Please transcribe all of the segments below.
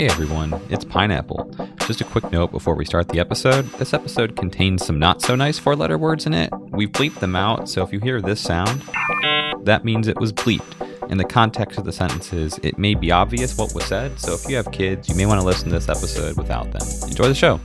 Hey everyone, it's Pineapple. Just a quick note before we start the episode. This episode contains some not so nice four letter words in it. We've bleeped them out, so if you hear this sound, that means it was bleeped. In the context of the sentences, it may be obvious what was said, so if you have kids, you may want to listen to this episode without them. Enjoy the show.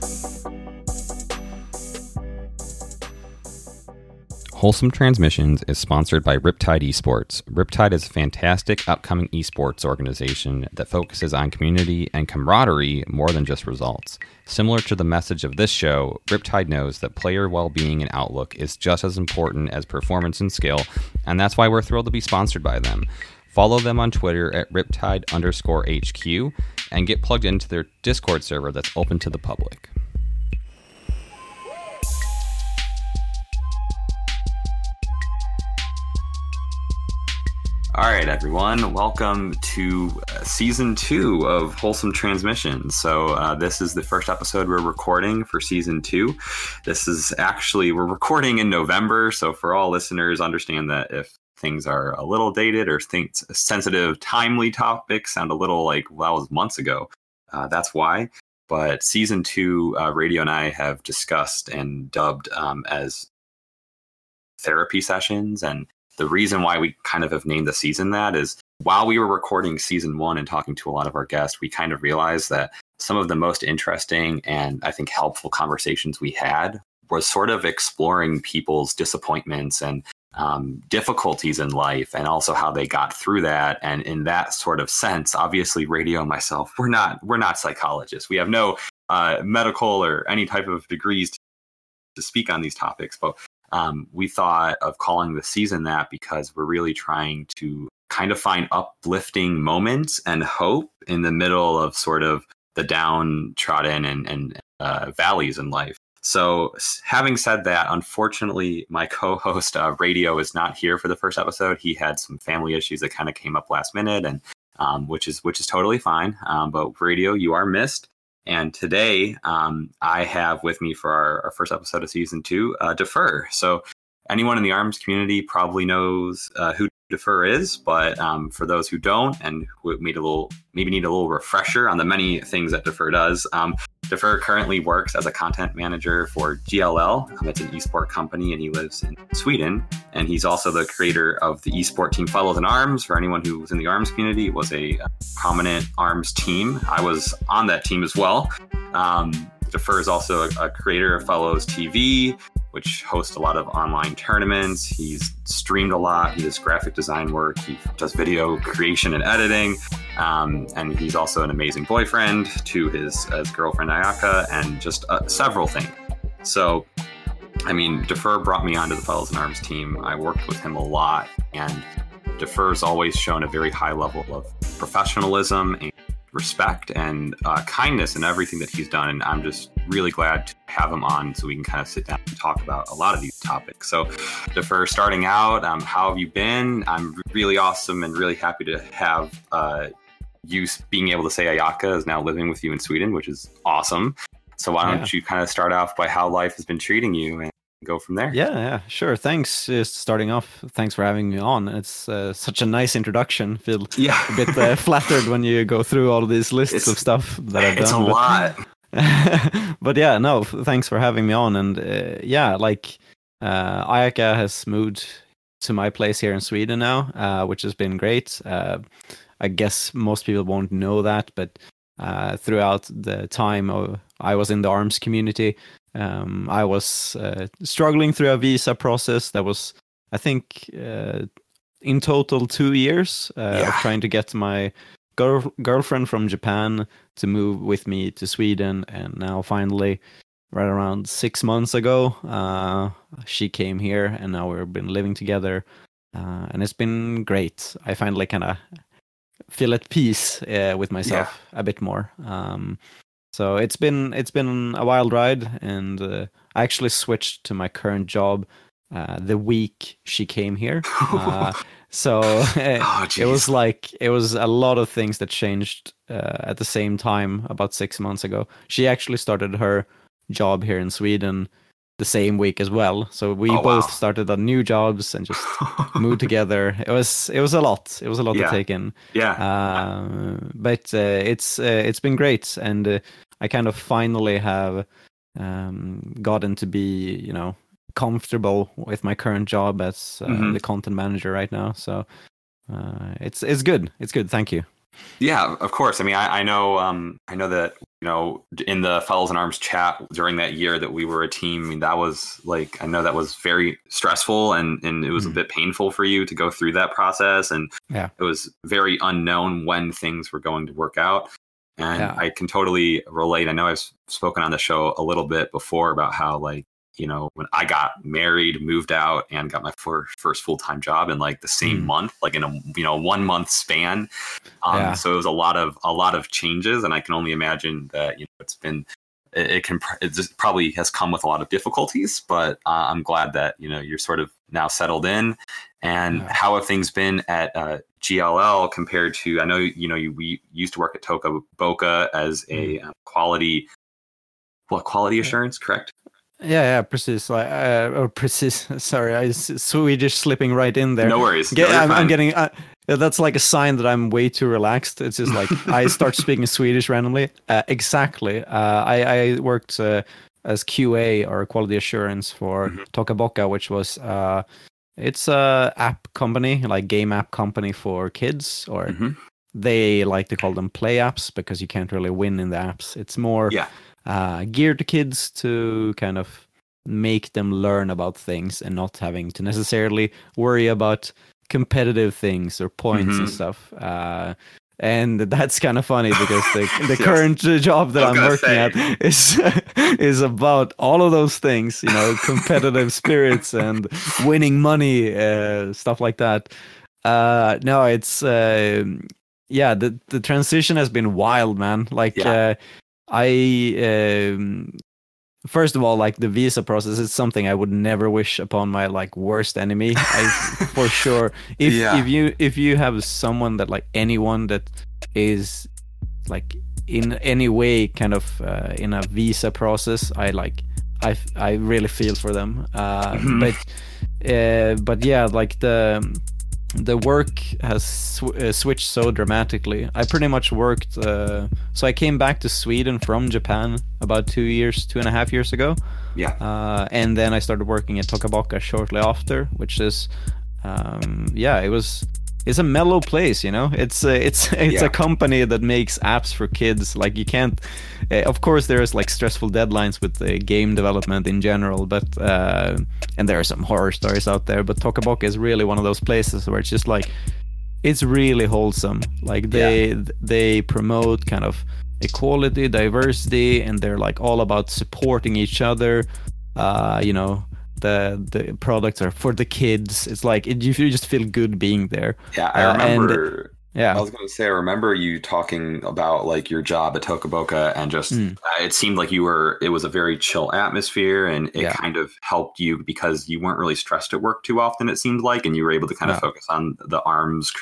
Wholesome Transmissions is sponsored by Riptide Esports. Riptide is a fantastic upcoming esports organization that focuses on community and camaraderie more than just results. Similar to the message of this show, Riptide knows that player well being and outlook is just as important as performance and skill, and that's why we're thrilled to be sponsored by them. Follow them on Twitter at Riptide underscore HQ and get plugged into their Discord server that's open to the public. All right, everyone. Welcome to uh, season two of Wholesome Transmission. So, uh, this is the first episode we're recording for season two. This is actually, we're recording in November. So, for all listeners, understand that if things are a little dated or things sensitive, timely topics sound a little like, well, that was months ago, uh, that's why. But season two, uh, Radio and I have discussed and dubbed um, as therapy sessions and the reason why we kind of have named the season that is while we were recording season one and talking to a lot of our guests, we kind of realized that some of the most interesting and I think helpful conversations we had was sort of exploring people's disappointments and um, difficulties in life and also how they got through that. And in that sort of sense obviously radio and myself we're not we're not psychologists. We have no uh, medical or any type of degrees to, to speak on these topics but um, we thought of calling the season that because we're really trying to kind of find uplifting moments and hope in the middle of sort of the downtrodden and, and uh, valleys in life. So, having said that, unfortunately, my co-host uh, Radio is not here for the first episode. He had some family issues that kind of came up last minute, and um, which is which is totally fine. Um, but Radio, you are missed. And today, um, I have with me for our, our, first episode of season two, uh, Defur. So, anyone in the ARMS community probably knows uh, who Defur is, but um, for those who don't and who need a little, maybe need a little refresher on the many things that Defur does, um, Defur currently works as a content manager for GLL. Um, it's an esport company, and he lives in Sweden. And he's also the creator of the esport team Fellows in Arms. For anyone who's in the Arms community, it was a prominent Arms team. I was on that team as well. Um, Defur is also a, a creator of Fellows TV, which hosts a lot of online tournaments. He's streamed a lot. He does graphic design work. He does video creation and editing. Um, and he's also an amazing boyfriend to his, his girlfriend Ayaka, and just uh, several things. So, I mean, Defur brought me onto the Fellows in Arms team. I worked with him a lot, and Defur's always shown a very high level of professionalism and respect and uh, kindness in everything that he's done. And I'm just really glad to have him on so we can kind of sit down and talk about a lot of these topics. So, for starting out, um, how have you been? I'm really awesome and really happy to have uh, you being able to say Ayaka is now living with you in Sweden, which is awesome. So, why don't you kind of start off by how life has been treating you and go from there. Yeah, yeah, sure. Thanks. Just starting off, thanks for having me on. It's uh, such a nice introduction. Feel yeah. a bit uh, flattered when you go through all these lists it's, of stuff that I've done. It's a lot. but yeah, no, thanks for having me on. And uh, yeah, like uh, Ayaka has moved to my place here in Sweden now, uh, which has been great. Uh, I guess most people won't know that, but uh, throughout the time of, I was in the arms community, um, I was uh, struggling through a visa process that was, I think, uh, in total two years uh, yeah. of trying to get my girl- girlfriend from Japan to move with me to Sweden, and now finally, right around six months ago, uh, she came here, and now we've been living together, uh, and it's been great. I finally kind of feel at peace uh, with myself yeah. a bit more. Um, so it's been it's been a wild ride, and uh, I actually switched to my current job uh, the week she came here. So oh, it was like it was a lot of things that changed uh, at the same time about six months ago. She actually started her job here in Sweden the same week as well. So we Oh, both wow. started on new jobs and just moved together. It was it was a lot. It was a lot Yeah. to take in. yeah. Uh, but uh, it's uh, it's been great, and uh, I kind of finally have um, gotten to be you know comfortable with my current job as uh, Mhm. the content manager right now. So uh, it's it's good. It's good. Thank you. Yeah, of course. I mean, I, I know, um, I know that you know, in the Fellows in Arms chat during that year that we were a team. I mean, that was like, I know that was very stressful, and and it was a Mhm. bit painful for you to go through that process, and Yeah. it was very unknown when things were going to work out. And Yeah. I can totally relate. I know I've spoken on the show a little bit before about how like you know when I got married, moved out, and got my fir- first full time job in like the same Mm. month, like in a you know one month span. Um, Yeah. So it was a lot of a lot of changes, and I can only imagine that you know it's been it, it can pr- it just probably has come with a lot of difficulties. But uh, I'm glad that you know you're sort of now settled in. And Yeah. how have things been at uh, GLL compared to? I know you know you we used to work at Toca Boca as a Mm. um, quality. What quality assurance? Correct. Yeah, yeah, precis. Like, uh, or precis. Sorry, I Swedish slipping right in there. No worries. Get, No, I'm, I'm getting. Uh, that's like a sign that I'm way too relaxed. It's just like I start speaking Swedish randomly. Uh, exactly. Uh, I, I worked uh, as QA or quality assurance for Mhm. Toca Boca, which was uh, it's a app company, like game app company for kids, or Mhm. they like to call them play apps because you can't really win in the apps. It's more Yeah. Uh, geared to kids to kind of make them learn about things and not having to necessarily worry about competitive things or points and Mhm. stuff. Uh, and that's kind of funny because the, the Yes. current uh, job that I'm working say. at is is about all of those things, you know, competitive spirits and winning money, uh, stuff like that. Uh, no, it's uh, yeah, the the transition has been wild, man. Like Yeah. I um, first of all, like the visa process is something I would never wish upon my like worst enemy. I for sure. If Yeah. if you if you have someone that like anyone that is like in any way kind of uh, in a visa process, I like I I really feel for them. Uh, Mhm. But uh, but yeah, like the the work has sw- uh, switched so dramatically. I pretty much worked. Uh, so I came back to Sweden from Japan about two years, two and a half years ago, Yeah. uh, and then I started working at Toca Boca shortly after, which is, um, yeah, it was. It's a mellow place, you know. It's a, it's it's Yeah. a company that makes apps for kids. Like you can't, uh, of course, there's like stressful deadlines with the game development in general, but uh, and there are some horror stories out there. But Toca Boca is really one of those places where it's just like it's really wholesome. Like they they promote kind of equality, diversity, and they're like all about supporting each other. Uh, you know, the the products are for the kids. It's like it, you you just feel good being there. Yeah. I Uh, and- remember. I was going to say, I remember you talking about like your job at Toca Boca and just Mm. uh, it seemed like you were, it was a very chill atmosphere and it Yeah. kind of helped you because you weren't really stressed at work too often, it seemed like, and you were able to kind of focus on the ARMS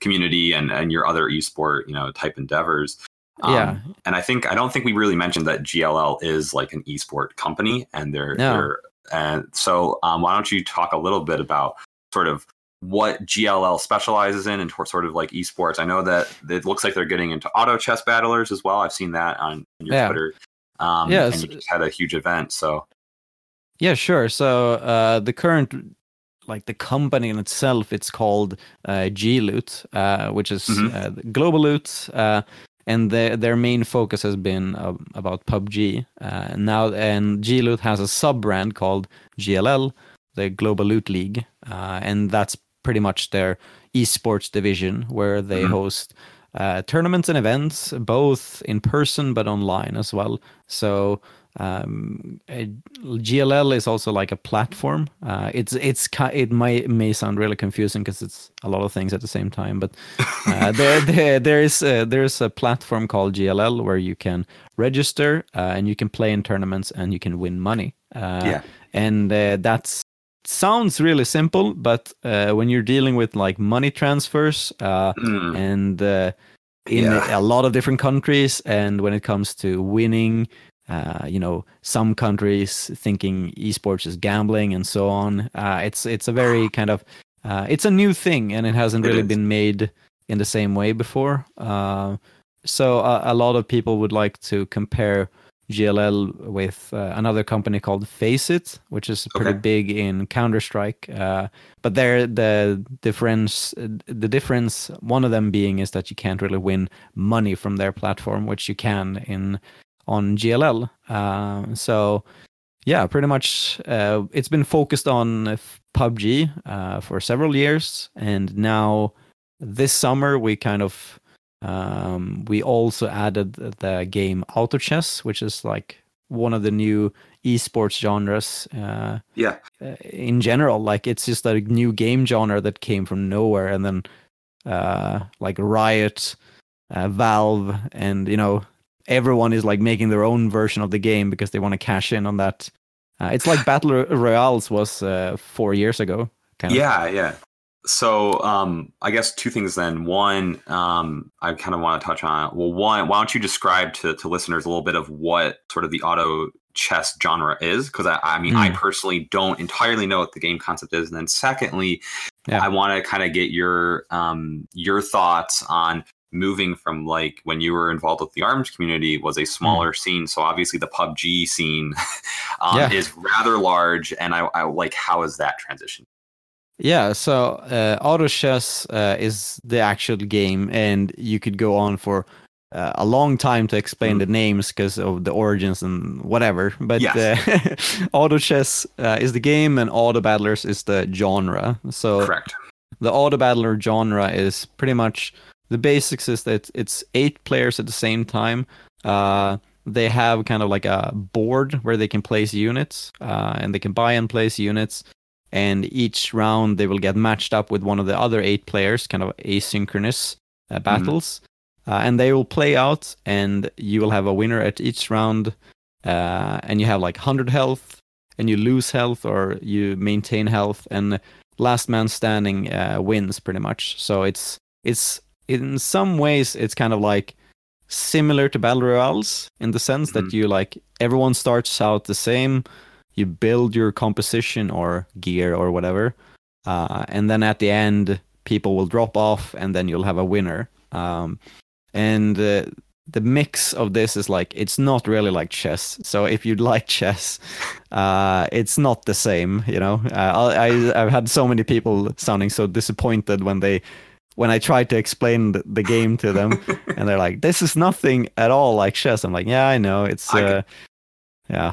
community and, and your other esport, you know, type endeavors. Um, yeah, And I think, I don't think we really mentioned that GLL is like an esport company and they're, No. they're and so um, why don't you talk a little bit about sort of what GLL specializes in and sort of like esports. I know that it looks like they're getting into auto chess battlers as well. I've seen that on your Yeah. Twitter. Um, Yeah, and you just had a huge event. So yeah, sure. So uh, the current like the company in itself, it's called uh, G-Loot, uh, which is Mhm. uh, global loot. And their their main focus has been uh, about PUBG. Uh, now, and G-Loot has a sub brand called GLL, the Global Loot League, uh, and that's pretty much their esports division where they Mhm. host uh, tournaments and events, both in person but online as well. So um, uh, GLL is also like a platform. Uh, it's it's it may may sound really confusing because it's a lot of things at the same time, but uh, there, there there is a, there's a platform called GLL where you can register uh, and you can play in tournaments and you can win money. Uh, Yeah. and uh, that's sounds really simple, but uh, when you're dealing with like money transfers uh, mm, and uh, in Yeah. a lot of different countries, and when it comes to winning uh, you know, some countries thinking esports is gambling and so on. Uh, it's it's a very kind of uh, it's a new thing and it hasn't really is. been made in the same way before. Uh, so a, a lot of people would like to compare GLL with uh, another company called Faceit, which is pretty Okay. big in Counter Strike. Uh, but there, the difference, the difference, one of them being is that you can't really win money from their platform, which you can in on GLL. Uh, so yeah, pretty much, uh, it's been focused on PUBG uh, for several years, and now this summer we kind of um, we also added the game Auto Chess, which is like one of the new esports genres uh, Yeah. uh, in general. Like it's just a new game genre that came from nowhere, and then uh, like Riot, uh, Valve, and you know everyone is like making their own version of the game because they want to cash in on that. Uh, it's like Battle Ro- Royales was uh, four years ago. Kind of. Yeah, yeah. So, um, I guess two things then. One, um, I kind of want to touch on. Well, one, why don't you describe to, to listeners a little bit of what sort of the auto chess genre is? Because I, I mean, I Mm. personally don't entirely know what the game concept is. And then, secondly, Yeah. I want to kind of get your um, your thoughts on moving from like when you were involved with the arms community was a smaller scene so obviously the pubg scene um, Yeah. is rather large and I, I like how is that transition Yeah, so uh, Auto Chess uh, is the actual game, and you could go on for uh, a long time to explain Mm. the names because of the origins and whatever. But Yes. uh, Auto Chess uh, is the game, and Auto Battlers is the genre. So correct the Auto Battler genre is pretty much the basics is that it's eight players at the same time. Uh, they have kind of like a board where they can place units, uh, and they can buy and place units. And each round they will get matched up with one of the other eight players, kind of asynchronous uh, battles. Uh, and they will play out, and you will have a winner at each round. Uh, and you have like 100 health, and you lose health or you maintain health, and last man standing uh, wins pretty much. So it's it's in some ways it's kind of like similar to battle royales in the sense that Mhm. you like everyone starts out the same. You build your composition or gear or whatever, uh, and then at the end people will drop off, and then you'll have a winner. Um, and uh, the mix of this is like it's not really like chess. So if you like chess, uh, it's not the same. You know, uh, I, I I've had so many people sounding so disappointed when they when I tried to explain the, the game to them, and they're like, "This is nothing at all like chess." I'm like, "Yeah, I know. It's I uh, yeah,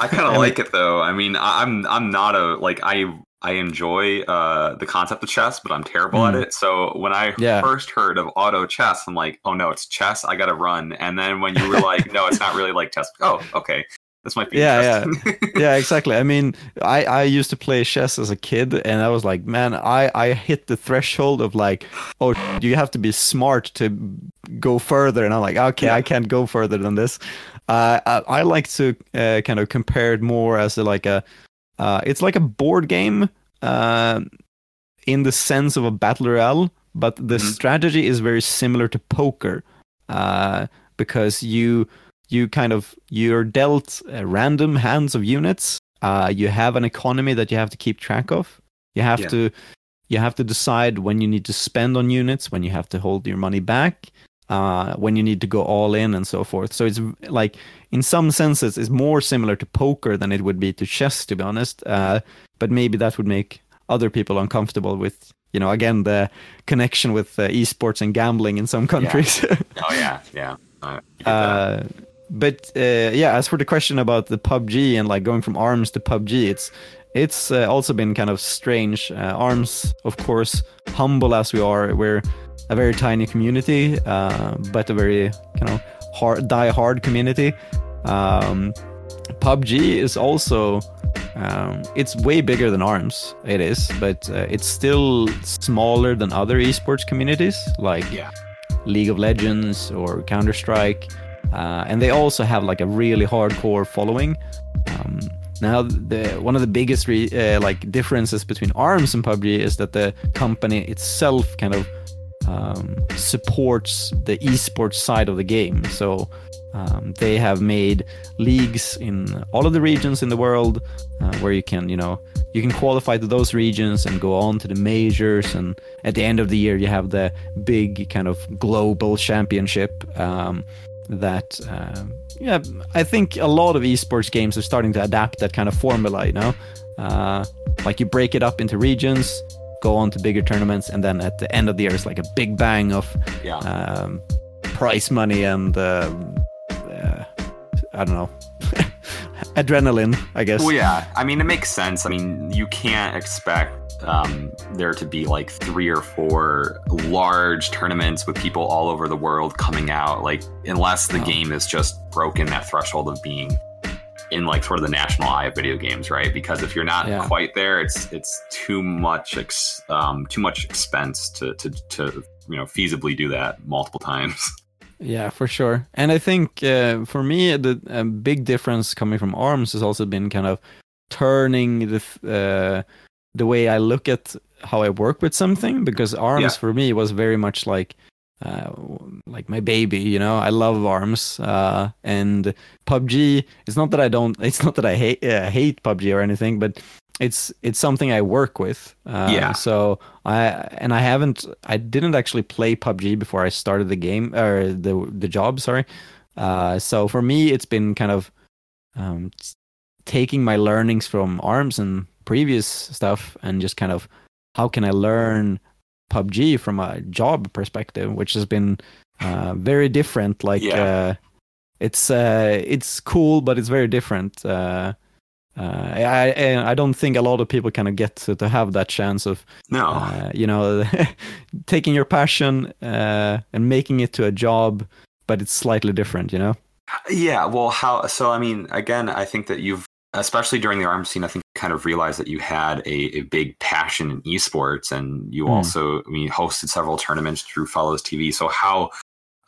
I kind of like it though. I mean, I- I'm I'm not a like I I enjoy uh, the concept of chess, but I'm terrible at Mm. it. So when I Yeah. first heard of auto chess, I'm like, oh no, it's chess. I gotta run. And then when you were like, no, it's not really like chess. Oh, okay, this might be Yeah, yeah. yeah, exactly. I mean, I I used to play chess as a kid, and I was like, man, I I hit the threshold of like, oh, you have to be smart to go further, and I'm like, okay, Yeah. I can't go further than this. Uh, I, I like to uh, kind of compare it more as a, like a, uh, it's like a board game, uh, in the sense of a battle royale, but the Mhm. strategy is very similar to poker, uh, because you you kind of you're dealt uh, random hands of units. Uh, you have an economy that you have to keep track of. You have Yeah. to you have to decide when you need to spend on units, when you have to hold your money back, uh, when you need to go all in, and so forth. So it's like in some senses it's more similar to poker than it would be to chess, to be honest. Uh, but maybe that would make other people uncomfortable with you know again the connection with uh, esports and gambling in some countries. oh yeah, yeah. Uh, I get that. But uh, yeah, as for the question about the PUBG and like going from ARMS to PUBG, it's it's uh, also been kind of strange. Uh, ARMS, of course, humble as we are, we're a very tiny community, uh, but a very kind of hard, die-hard community. Um, PUBG is also um, it's way bigger than ARMS. It is, but uh, it's still smaller than other esports communities like yeah, League of Legends or Counter Strike, uh, and they also have like a really hardcore following. Um, now, the one of the biggest re, uh, like differences between ARMS and PUBG is that the company itself kind of um, supports the esports side of the game. So Um, they have made leagues in all of the regions in the world uh, where you can, you know, you can qualify to those regions and go on to the majors. And at the end of the year, you have the big kind of global championship. Um, that, uh, yeah, I think a lot of esports games are starting to adapt that kind of formula. You know, uh, like you break it up into regions, go on to bigger tournaments, and then at the end of the year, it's like a big bang of yeah. um, prize money and uh, uh, I don't know adrenaline. I guess. Well, yeah. I mean, it makes sense. I mean, you can't expect um, there to be like three or four large tournaments with people all over the world coming out, like unless the No. game has just broken that threshold of being in like sort of the national eye of video games, right? Because if you're not Yeah. quite there, it's it's too much ex- um, too much expense to, to to you know feasibly do that multiple times. Yeah, for sure. And I think uh, for me, the a big difference coming from ARMS has also been kind of turning the uh, the way I look at how I work with something. Because ARMS Yeah. for me was very much like uh, like my baby. You know, I love ARMS. Uh, and PUBG. It's not that I don't. It's not that I hate uh, hate PUBG or anything, but it's it's something I work with. Uh, Yeah. So I and I haven't. I didn't actually play PUBG before I started the game or the the job. Sorry. Uh, so for me, it's been kind of um, taking my learnings from ARMS and previous stuff and just kind of how can I learn PUBG from a job perspective, which has been uh, very different. Like Yeah. uh, it's uh, it's cool, but it's very different. Uh, uh, I, I don't think a lot of people kind of get to, to have that chance of No, uh, you know taking your passion uh, and making it to a job, but it's slightly different. You know. Yeah, well, how? So, I mean, again, I think that you've, especially during the ARM scene, I think you kind of realized that you had a, a big passion in esports, and you Hmm. also, I mean, hosted several tournaments through Fellows TV. So, how?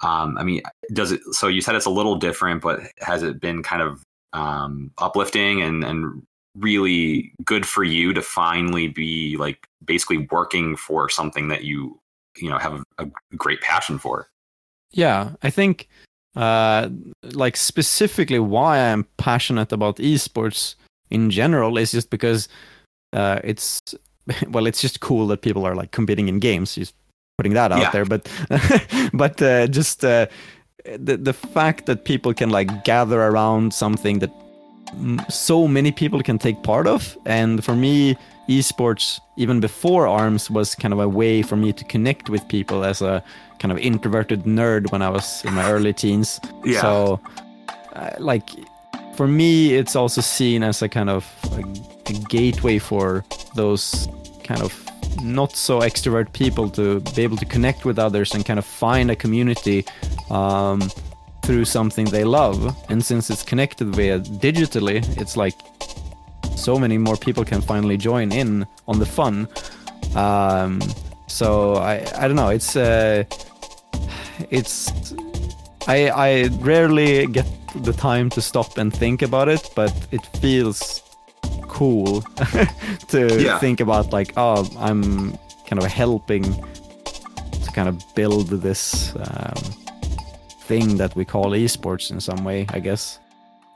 Um, I mean, does it? So, you said it's a little different, but has it been kind of um, uplifting and and really good for you to finally be like basically working for something that you you know have a, a great passion for? Yeah, I think uh, like specifically why I'm passionate about esports in general is just because uh, it's well, it's just cool that people are like competing in games. Just putting that out Yeah. there, but but uh, just uh, the the fact that people can like gather around something that m- so many people can take part of, and for me, esports even before arms was kind of a way for me to connect with people as a kind of introverted nerd when I was in my early teens. Yeah. So, uh, like, for me, it's also seen as a kind of a, a gateway for those kind of not so extrovert people to be able to connect with others and kind of find a community um, through something they love. And since it's connected via digitally, it's like so many more people can finally join in on the fun. Um, so I I don't know. It's uh, it's I I rarely get the time to stop and think about it, but it feels cool to Yeah. think about like oh I'm kind of helping to kind of build this um, thing that we call esports in some way, I guess.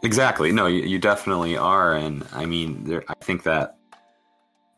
Exactly. No, you, you definitely are, and I mean, there, I think that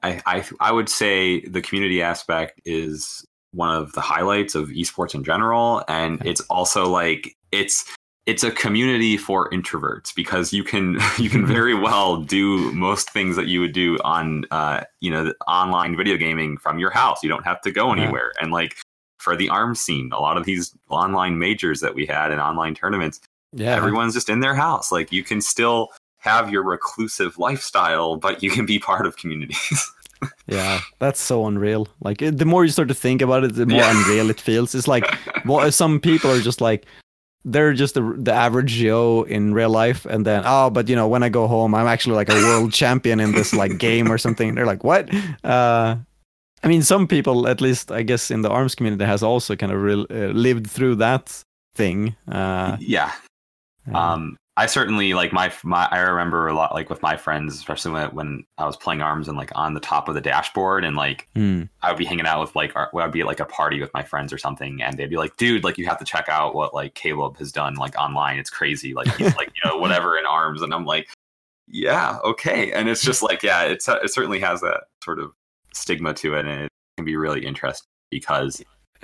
I, I I would say the community aspect is one of the highlights of esports in general, and it's also like it's it's a community for introverts because you can you can very well do most things that you would do on uh, you know online video gaming from your house. You don't have to go Yeah. anywhere, and like for the arm scene, a lot of these online majors that we had and online tournaments Yeah, everyone's just in their house. Like you can still have your reclusive lifestyle, but you can be part of communities. Yeah, that's so unreal. Like the more you start to think about it, the more Yeah. unreal it feels. It's like well, some people are just like they're just the, the average Joe in real life, and then oh, but you know when I go home, I'm actually like a world champion in this like game or something. They're like, what? Uh, I mean, some people, at least I guess in the arms community, has also kind of real, uh, lived through that thing. Uh, yeah. Um, I certainly like my my. I remember a lot like with my friends, especially when when I was playing arms and like on the top of the dashboard, and like Mm. I would be hanging out with like our, I'd be at like a party with my friends or something, and they'd be like, "Dude, like you have to check out what like Caleb has done like online. It's crazy. Like he's like you know whatever in arms." And I'm like, "Yeah, okay." And it's just like yeah, it's it certainly has that sort of stigma to it, and it can be really interesting because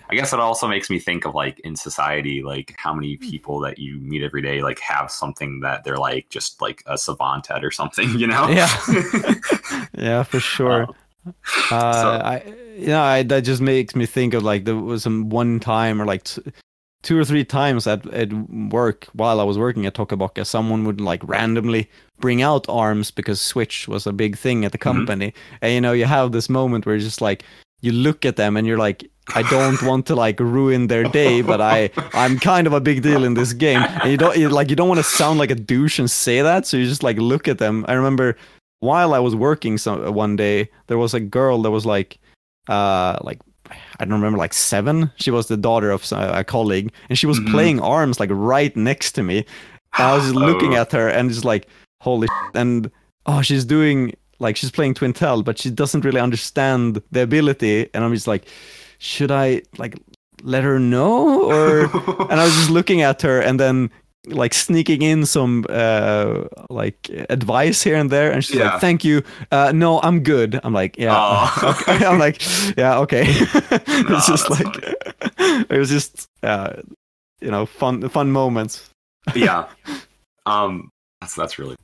I guess it also makes me think of like in society, like how many hmm. people that you meet every day like have something that they're like just like a savant at or something, you know? Yeah. yeah, for sure. Um, uh, So- I, you know, I, that just makes me think of like there was some one time or like t- two or three times at at work while I was working at Toca Boca, someone would like randomly bring out arms because Switch was a big thing at the mm-hmm. company, and you know, you have this moment where you're just like you look at them and you're like. I don't want to like ruin their day, but I I'm kind of a big deal in this game. And you don't you, like you don't want to sound like a douche and say that, so you just like look at them. I remember while I was working some one day, there was a girl that was like, uh, like I don't remember, like seven. She was the daughter of a colleague, and she was Mhm. playing arms like right next to me. And I was just looking at her and just like, holy, shit. and oh, she's doing like she's playing Twintelle, but she doesn't really understand the ability, and I'm just like, should I like let her know or? and I was just looking at her and then like sneaking in some uh like advice here and there and she's Yeah. like thank you uh no i'm good i'm like yeah Oh. okay. i'm like yeah okay it's just like it was just uh you know fun fun moments yeah. Um, that's that's really.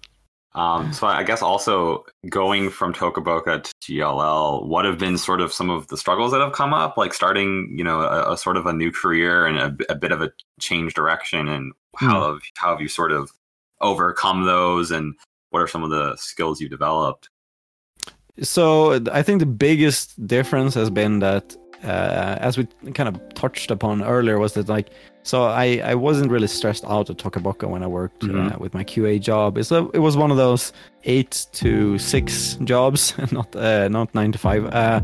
Um, so I guess also going from Toca Boca to GLL, what have been sort of some of the struggles that have come up, like starting, you know, a, a sort of a new career and a, a bit of a change direction, and how Hmm. have how have you sort of overcome those, and what are some of the skills you developed? So I think the biggest difference has been that, uh, as we kind of touched upon earlier, was that like, so I, I wasn't really stressed out at Toca Boca when I worked uh, Mhm. with my QA job. It's a, it was one of those eight to six jobs, not uh, not nine to five. Uh,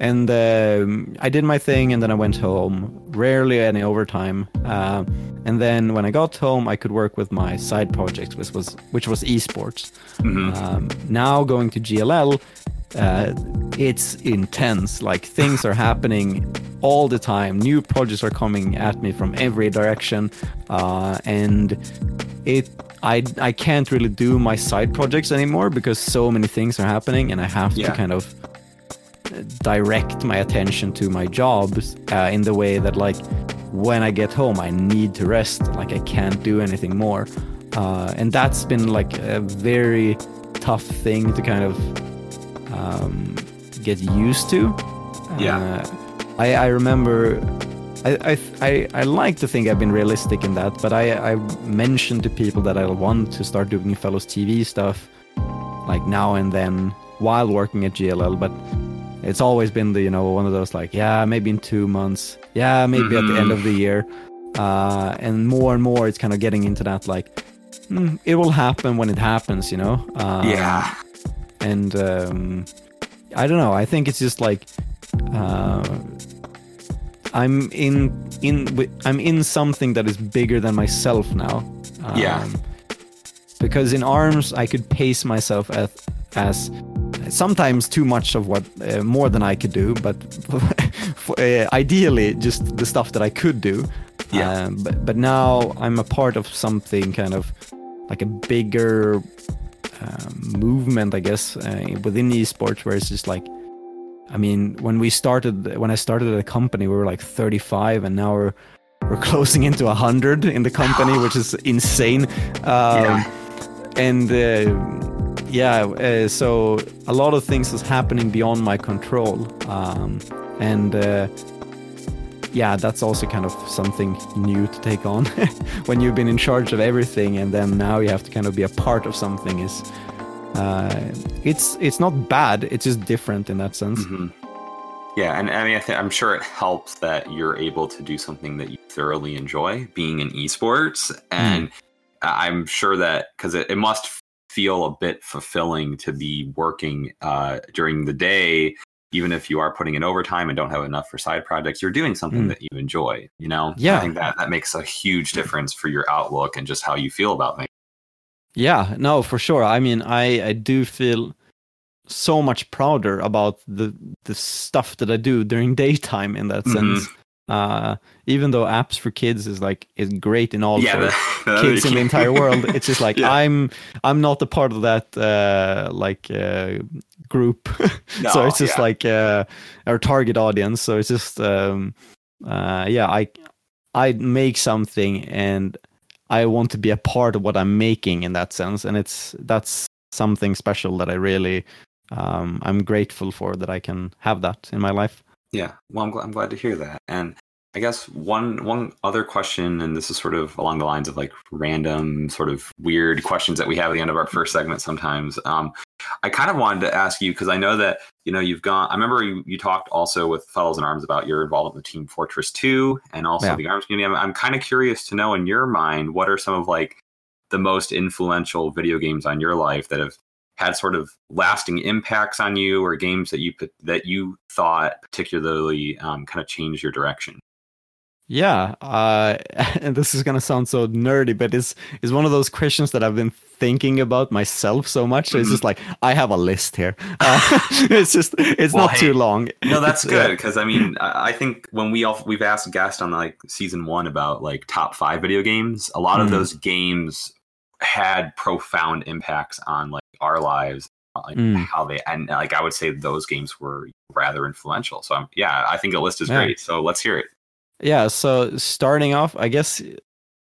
and um, I did my thing, and then I went home. Rarely any overtime. Uh, and then when I got home, I could work with my side projects, which was which was esports. Mhm. Um, now going to GLL, uh, it's intense. Like things are happening all the time. New projects are coming at me from every direction, uh, and it. I I can't really do my side projects anymore because so many things are happening, and I have Yeah. to kind of direct my attention to my jobs uh, in the way that like when I get home I need to rest like I can't do anything more uh, and that's been like a very tough thing to kind of um, get used to Yeah. uh, I, I remember I, I, I, like to think I've been realistic in that, but I, I mentioned to people that I want to start doing Fellows TV stuff like now and then while working at GLL, but it's always been the, you know, one of those like, yeah, maybe in two months, yeah, maybe at the end of the year. Uh, and more and more, it's kind of getting into that like, hmm, it will happen when it happens, you know? Um, yeah. And um, I don't know. I think it's just like uh, I'm in in I'm in something that is bigger than myself now. Um, Yeah. Because in arms, I could pace myself as, as sometimes too much of what uh, more than I could do, but for, uh, ideally just the stuff that I could do. Yeah. Um, but but now I'm a part of something kind of like a bigger movement, I guess, uh, within esports, where it's just like, I mean, when we started, when I started at a company, we were like 35, and now we're we're closing into 100 in the company, which is insane. Um, Yeah. And uh, yeah, uh, so a lot of things is happening beyond my control, um, and. Uh, yeah, that's also kind of something new to take on when you've been in charge of everything, and then now you have to kind of be a part of something. Is uh, it's it's not bad. It's just different in that sense. hmm Yeah, and I mean, I th- I'm sure it helps that you're able to do something that you thoroughly enjoy, being in esports, and I'm sure that because it, it must feel a bit fulfilling to be working uh, during the day, even if you are putting in overtime and don't have enough for side projects. You're doing something Mm. that you enjoy. You know, Yeah. I think that that makes a huge difference for your outlook and just how you feel about things. Yeah, no, for sure. I mean, I I do feel so much prouder about the the stuff that I do during daytime in that Mhm. sense. Uh, even though apps for kids is like is great in all Yeah, for the- the- kids in the entire world, it's just like Yeah. I'm I'm not a part of that uh, like uh, group. so it's just yeah. like uh, our target audience. So it's just um, uh, yeah, I I make something and I want to be a part of what I'm making in that sense, and it's that's something special that I really um, I'm grateful for that I can have that in my life. Yeah, well, I'm, gl- I'm glad to hear that. And I guess one one other question, and this is sort of along the lines of like random, sort of weird questions that we have at the end of our first segment. Sometimes, um, I kind of wanted to ask you because I know that you know you've gone. I remember you, you talked also with Fellows in Arms about your involvement with Team Fortress Two and also Yeah. the Arms community. I'm, I'm kind of curious to know in your mind what are some of like the most influential video games on your life that have had sort of lasting impacts on you or games that you put- that you thought particularly um, kind of changed your direction Yeah, uh, and this is gonna sound so nerdy, but it's it's one of those questions that I've been thinking about myself so much. It's just like I have a list here. Uh, it's just it's Well, not hey, too long. no that's uh, good because i mean I I think when we all we've asked guests on like season one about like top five video games a lot of Mhm. those games had profound impacts on like our lives like Mm. how they and like i would say those games were rather influential so I'm, yeah i think the list is Yeah. great so let's hear it yeah so starting off i guess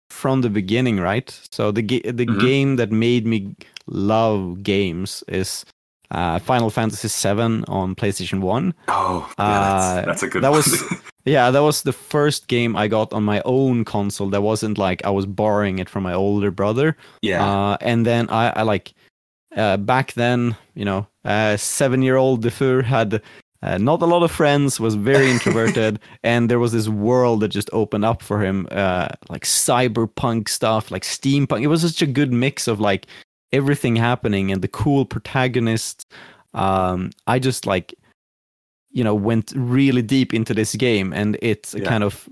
from the beginning right so the ga- the Mhm. game that made me love games is uh, final fantasy 7 on playstation 1 oh yeah, that's, Uh, that's a good that one. was- yeah that was the first game i got on my own console that wasn't like i was borrowing it from my older brother yeah uh, and then i, I like uh, back then you know uh, seven year old defur had uh, not a lot of friends was very introverted and there was this world that just opened up for him uh, like cyberpunk stuff like steampunk it was such a good mix of like everything happening and the cool protagonist um, i just like you know went really deep into this game and it Yeah. kind of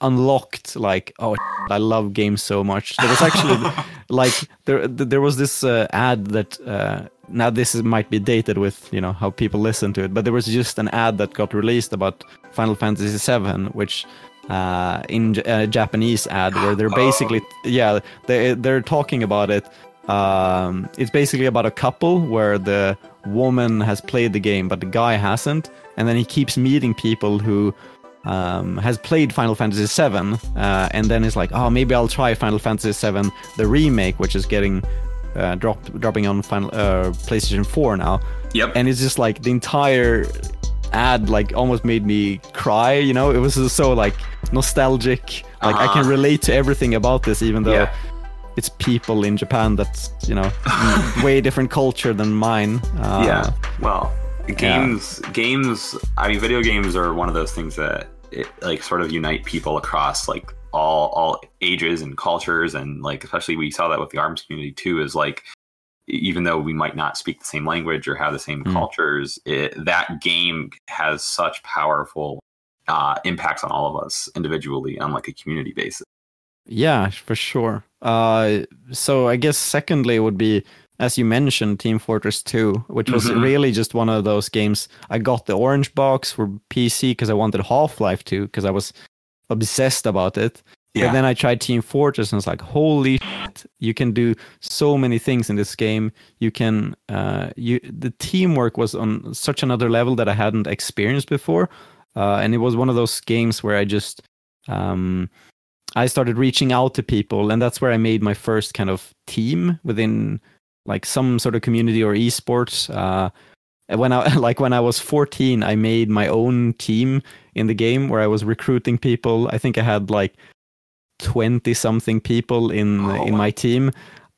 unlocked like oh i love games so much. There was actually like there there was this uh, ad that uh, now this is, might be dated with you know how people listen to it but there was just an ad that got released about final fantasy 7 which uh, in J- uh, japanese ad where they're basically yeah they they're talking about it um, it's basically about a couple where the woman has played the game but the guy hasn't and then he keeps meeting people who um, has played Final Fantasy VII, uh, and then is like, oh, maybe I'll try Final Fantasy VII, the remake, which is getting uh, drop, dropping on Final uh, PlayStation 4 now, yep and it's just like the entire ad like almost made me cry. You know, it was just so like nostalgic. Like I can Uh-huh. relate to everything about this, even though. Yeah. It's people in Japan that's you know way different culture than mine. Uh, yeah well games games i mean video games are one of those things that it, like sort of unite people across like all all ages and cultures and like especially we saw that with the arms community too is like even though we might not speak the same language or have the same Mm. cultures it, that game has such powerful uh, impacts on all of us individually on like a community basis Yeah, for sure. Uh, so I guess secondly would be, as you mentioned, Team Fortress 2, which was Mhm. really just one of those games. I got the orange box for PC because I wanted Half Life 2 because I was obsessed about it. Yeah. But then I tried Team Fortress and it's like, holy shit, you can do so many things in this game. You can, uh, you the teamwork was on such another level that I hadn't experienced before, uh, and it was one of those games where I just, um, I started reaching out to people, and that's where I made my first kind of team within like some sort of community or esports. Uh, when I like when I was 14, I made my own team in the game where I was recruiting people. I think I had like 20 something people in Oh, in my team.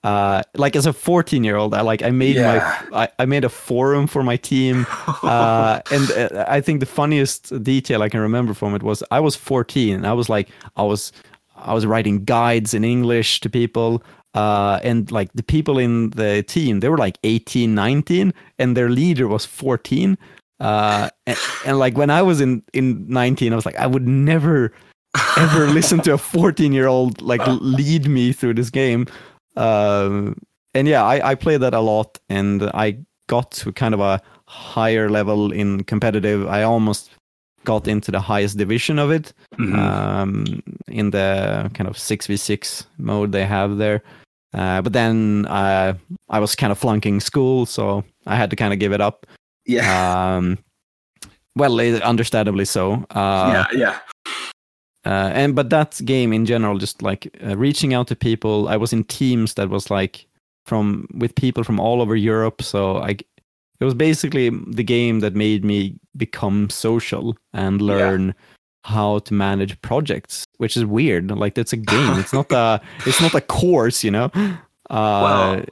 Uh, like as a 14 year old, I like I made Yeah. my I, I made a forum for my team uh, and uh, I think the funniest detail I can remember from it was I was 14. and I was like, I was, I was writing guides in English to people, uh, and like the people in the team, they were like 18, 19, and their leader was 14. Uh, and, and like when I was in in 19, I was like, I would never ever listen to a 14 year old like lead me through this game. Um, and yeah, I, I played that a lot, and I got to kind of a higher level in competitive. I almost got into the highest division of it Mhm. um, in the kind of six v six mode they have there. Uh, but then uh, I was kind of flunking school, so I had to kind of give it up. yeah. Um, well, understandably so. Uh, yeah. Yeah. uh, and but that game in general, just like uh, reaching out to people, I was in teams that was like from with people from all over Europe. So I, it was basically the game that made me become social and Yeah. How to manage projects, which is weird. Like it's a game. it's not a. It's not a course, you know. Uh,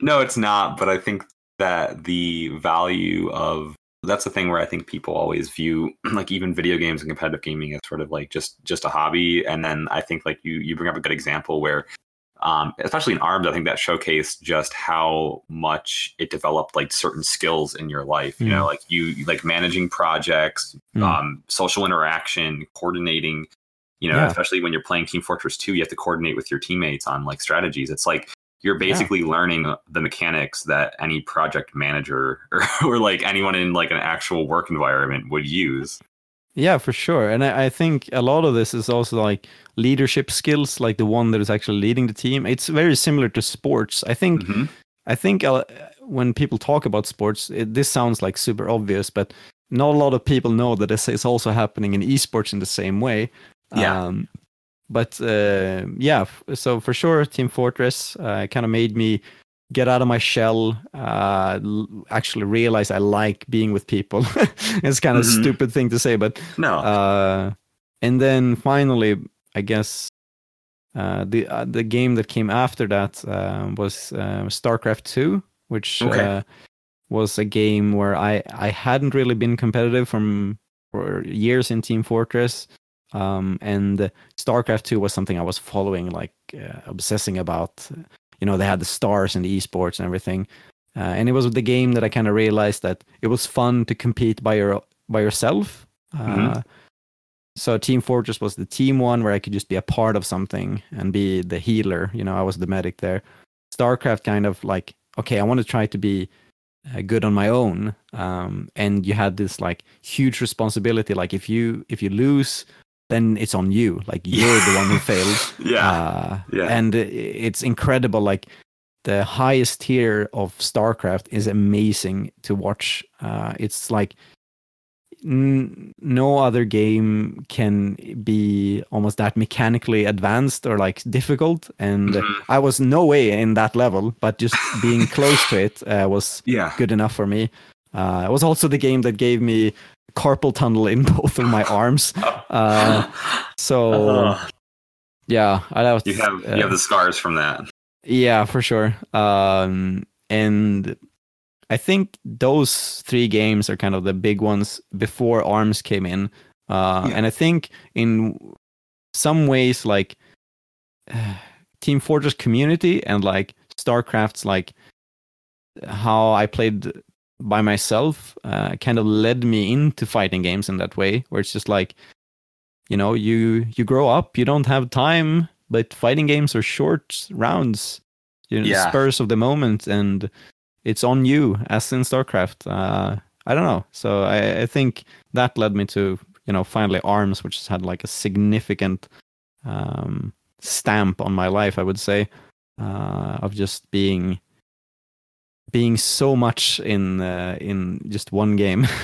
No, it's not. But I think that the value of that's the thing where I think people always view like even video games and competitive gaming as sort of like just just a hobby. And then I think like you you bring up a good example where um, especially in arms, I think that showcased just how much it developed like certain skills in your life. You know, like you like managing projects, Mm. um, social interaction, coordinating. You know, Yeah. especially when you're playing Team Fortress 2, you have to coordinate with your teammates on like strategies. It's like you're Yeah. basically learning the mechanics that any project manager or, or like anyone in like an actual work environment would use. Yeah, for sure. And I, I think a lot of this is also like leadership skills, like the one that is actually leading the team. It's very similar to sports. I think Mhm. I think uh, when people talk about sports, it, this sounds like super obvious, but not a lot of people know that this is also happening in esports in the same way. Yeah. Um, but uh, yeah, f- so for sure, Team Fortress uh, kind of made me get out of my shell. Uh, actually, realize I like being with people. it's kind of Mhm. stupid thing to say, but No. uh, and then finally, I guess uh, the uh, the game that came after that uh, was uh, StarCraft Two, which Okay. uh, was a game where I I hadn't really been competitive from for years in Team Fortress. Um, and StarCraft 2 was something I was following, like uh, obsessing about. You know, they had the stars and the esports and everything. Uh, and it was the game that I kind of realized that it was fun to compete by your by yourself. Uh, Mhm. So Team Fortress was the team one where I could just be a part of something and be the healer. You know, I was the medic there. StarCraft kind of like, okay, I want to try to be uh, good on my own. Um, and you had this like huge responsibility. Like if you if you lose, then it's on you. Like you're the one who failed. yeah. Uh, Yeah. And it's incredible. Like the highest tier of StarCraft is amazing to watch. Uh, it's like n- no other game can be almost that mechanically advanced or like difficult. And Mhm. I was no way in that level, but just being close to it uh, was yeah. good enough for me. Uh, it was also the game that gave me carpal tunnel in both of my arms. Uh, so Uh, yeah, I that was, you have uh, you have the scars from that. yeah, for sure. Um, and I think those three games are kind of the big ones before Arms came in. Uh, Yeah. And I think in some ways, like Team Fortress community and like StarCraft's like how I played by myself uh, kind of led me into fighting games in that way, where it's just like, you know, you you grow up, you don't have time, but fighting games are short rounds, you know, Yeah. spurs of the moment, and it's on you, as in StarCraft. Uh, I don't know, so I, I think that led me to you know finally Arms, which has had like a significant um, stamp on my life, I would say, uh, of just being being so much in uh, in just one game.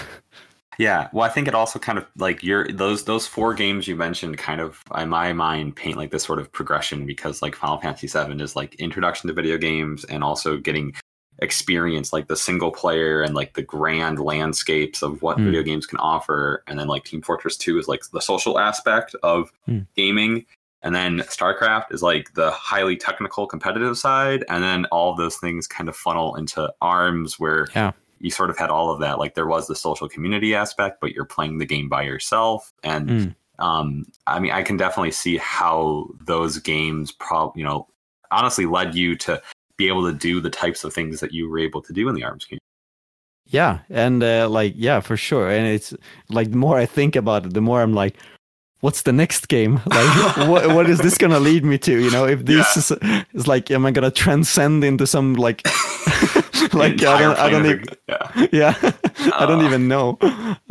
Yeah, well, I think it also kind of like your those those four games you mentioned kind of in my mind paint like this sort of progression because like Final Fantasy VII is like introduction to video games and also getting experience like the single player and like the grand landscapes of what Mm. video games can offer, and then like Team Fortress Two is like the social aspect of Mm. gaming. And then StarCraft is like the highly technical competitive side, and then all of those things kind of funnel into ARMS, where Yeah. you sort of had all of that. Like there was the social community aspect, but you're playing the game by yourself. And Mm. um, I mean, I can definitely see how those games, prob you know, honestly led you to be able to do the types of things that you were able to do in the arms community. Yeah, and uh, like yeah, for sure. And it's like the more I think about it, the more I'm like, what's the next game? Like, what what is this gonna lead me to? You know, if this Yeah. is is like, am I gonna transcend into some like, like I don't, I don't even, Yeah. yeah, I don't Oh. even know.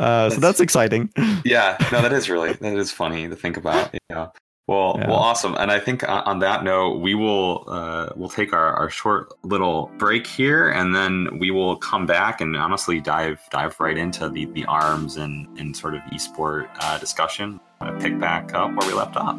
Uh, so that's exciting. yeah no that is really that is funny to think about yeah well Yeah. well awesome and i think on, that note we will uh we'll take our, our short little break here and then we will come back and honestly dive dive right into the the arms and and sort of esport uh, discussion pick back up where we left off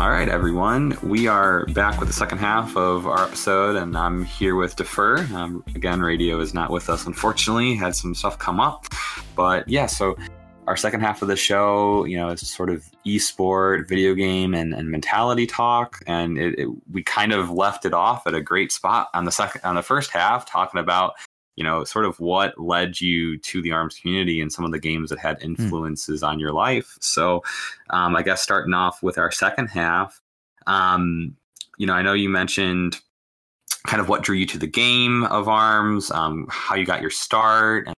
All right, everyone. We are back with the second half of our episode, and I'm here with Defur. Um, again, radio is not with us, unfortunately. Had some stuff come up, but yeah. So our second half of the show, you know, is sort of esport, video game, and, and mentality talk, and it, it, we kind of left it off at a great spot on the second on the first half, talking about you know sort of what led you to the arms community and some of the games that had influences on your life. So um, I guess starting off with our second half, um, you know, I know you mentioned kind of what drew you to the game of arms, um, how you got your start, and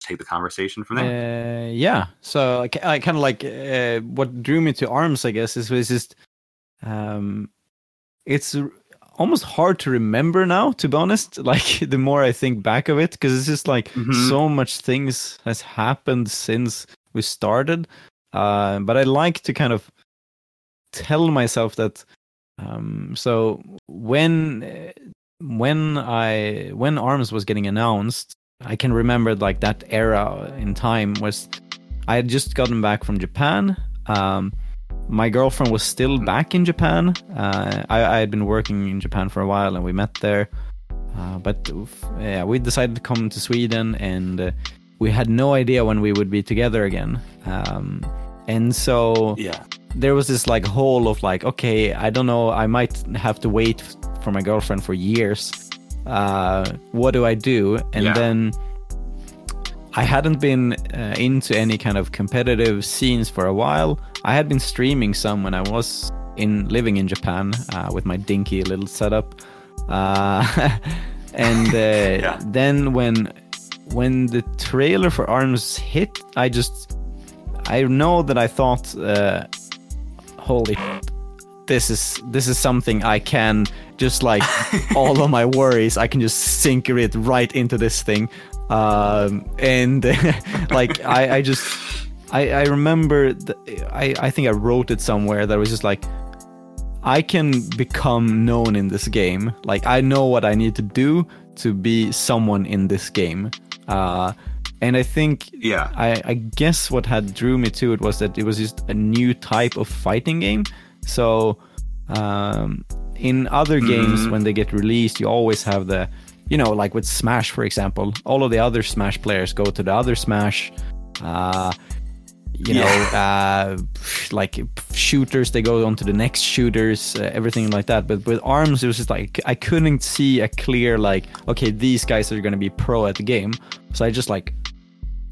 take the conversation from there. Uh, yeah. So I, I kind of like uh, what drew me to arms. I guess is was just um, it's almost hard to remember now. To be honest, like the more I think back of it, because it's just like Mhm. so much things has happened since we started. Uh, but I like to kind of tell myself that. Um, so when uh, when I when arms was getting announced, I can remember like that era in time was I had just gotten back from Japan. Um, my girlfriend was still back in Japan. Uh, I, I had been working in Japan for a while, and we met there. Uh, but yeah, we decided to come to Sweden, and uh, we had no idea when we would be together again. Um, and so Yeah. there was this like hole of like, okay, I don't know, I might have to wait for my girlfriend for years. Uh, what do I do? And Yeah. then I hadn't been uh, into any kind of competitive scenes for a while. I had been streaming some when I was in living in Japan uh, with my dinky little setup. Uh, and uh, then when when the trailer for Arms hit, I just I know that I thought, uh, holy, this is this is something I can just like all of my worries. I can just sink it right into this thing, um, and like I, I just I, I remember I I think I wrote it somewhere that was just like. I can become known in this game. Like I know what I need to do to be someone in this game. Uh, and I think Yeah. I, I guess what had drew me to it was that it was just a new type of fighting game. So um, in other games, Mhm. when they get released, you always have the, you know, like with Smash, for example, all of the other Smash players go to the other Smash. Uh, you know, uh, like shooters, they go on to the next shooters, uh, everything like that. But with arms, it was just like I couldn't see a clear like, okay, these guys are gonna be pro at the game. So I just like,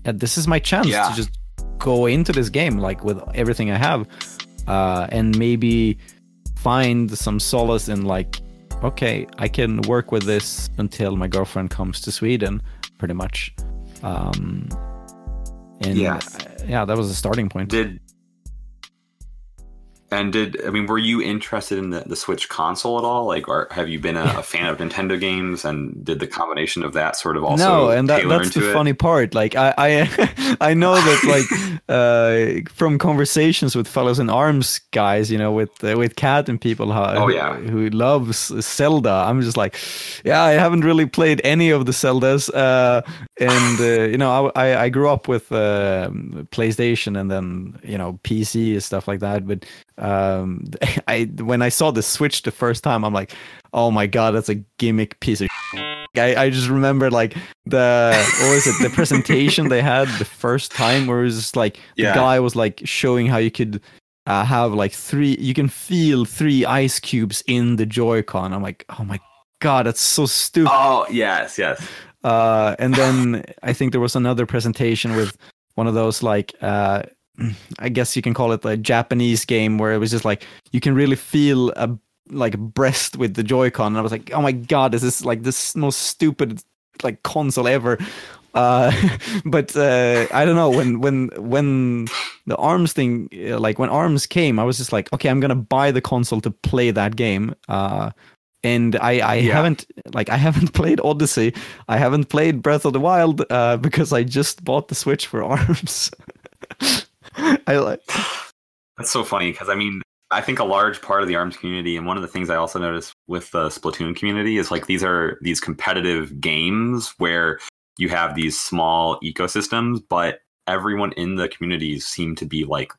yeah, this is my chance Yeah. to just go into this game like with everything I have, uh, and maybe find some solace in like, okay, I can work with this until my girlfriend comes to Sweden, pretty much. Um, and Yeah. yeah, that was a starting point. Did and did I mean were you interested in the, the Switch console at all? Like, or have you been a, a fan of Nintendo games? And did the combination of that sort of also no, and that, that's the it? funny part. Like I, I, I know that like uh, from conversations with fellows in arms guys, you know, with uh, with Cat and people how, Oh, who, yeah. who loves Zelda. I'm just like, yeah, I haven't really played any of the Zeldas, uh, and uh, you know, I, I I grew up with uh, PlayStation and then you know PC and stuff like that. But um, I when I saw the Switch the first time, I'm like, oh my god, that's a gimmick piece of. I, I just remember like the what was it the presentation they had the first time where it was just like Yeah. the guy was like showing how you could uh, have like three you can feel three ice cubes in the Joy-Con. I'm like, oh my god, that's so stupid. Oh yes, yes. Uh, and then I think there was another presentation with one of those like uh, I guess you can call it a Japanese game where it was just like you can really feel a like breast with the Joy-Con, and I was like, oh my god, this is like this most stupid like console ever. Uh, but uh, I don't know when when when the arms thing uh, like when arms came, I was just like, okay, I'm gonna buy the console to play that game. Uh, and I, I Yeah. haven't like I haven't played Odyssey. I haven't played Breath of the Wild uh, because I just bought the Switch for Arms. I like That's so funny because I mean, I think a large part of the ARMS community, and one of the things I also noticed with the Splatoon community is like these are these competitive games where you have these small ecosystems, but everyone in the communities seem to be like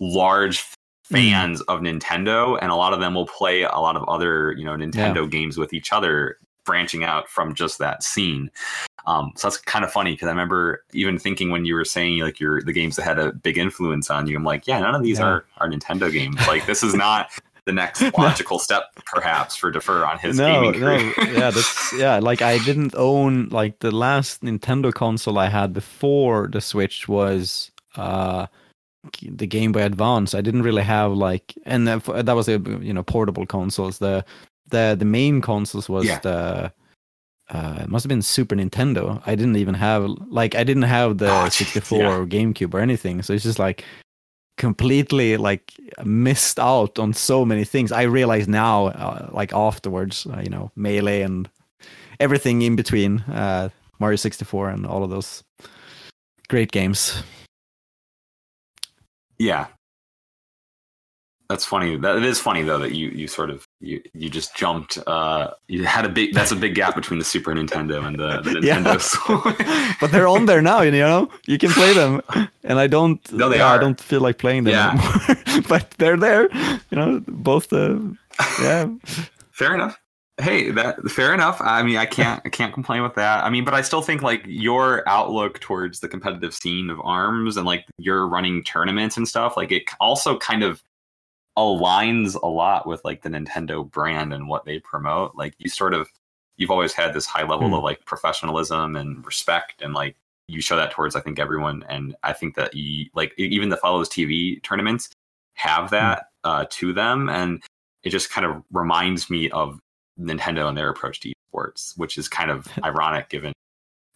large mm. fans of Nintendo, and a lot of them will play a lot of other you know Nintendo games with each other, branching out from just that scene. Um, so that's kind of funny because I remember even thinking when you were saying like your the games that had a big influence on you. I'm like, yeah, none of these Yeah. are are Nintendo games. Like this is not the next logical step, perhaps, for Defur on his no, gaming no, career. yeah, that's yeah. Like I didn't own like the last Nintendo console I had before the Switch was uh the Game Boy Advance. I didn't really have like, and that was a you know portable consoles. The the the main consoles was Yeah. the. Uh, it must have been Super Nintendo. I didn't even have like I didn't have the Oh, 64 yeah. or GameCube or anything. So it's just like completely like missed out on so many things. I realize now, uh, like afterwards, uh, you know, melee and everything in between, uh, Mario 64 and all of those great games. Yeah. That's funny. That it is funny though that you you sort of you you just jumped. Uh, you had a big. That's a big gap between the Super Nintendo and the, the Yeah. Nintendo. Switch. But they're on there now, you know. You can play them, and I don't. No, they yeah, I don't feel like playing them Yeah. anymore. but they're there, you know. Both the yeah. fair enough. Hey, that fair enough. I mean, I can't I can't complain with that. I mean, but I still think like your outlook towards the competitive scene of arms and like you're running tournaments and stuff, like it also kind of aligns a lot with like the Nintendo brand and what they promote. Like you sort of you've always had this high level Hmm. of like professionalism and respect and like you show that towards I think everyone and I think that you like even the Fellows TV tournaments have that uh to them and it just kind of reminds me of Nintendo and their approach to esports, which is kind of ironic given.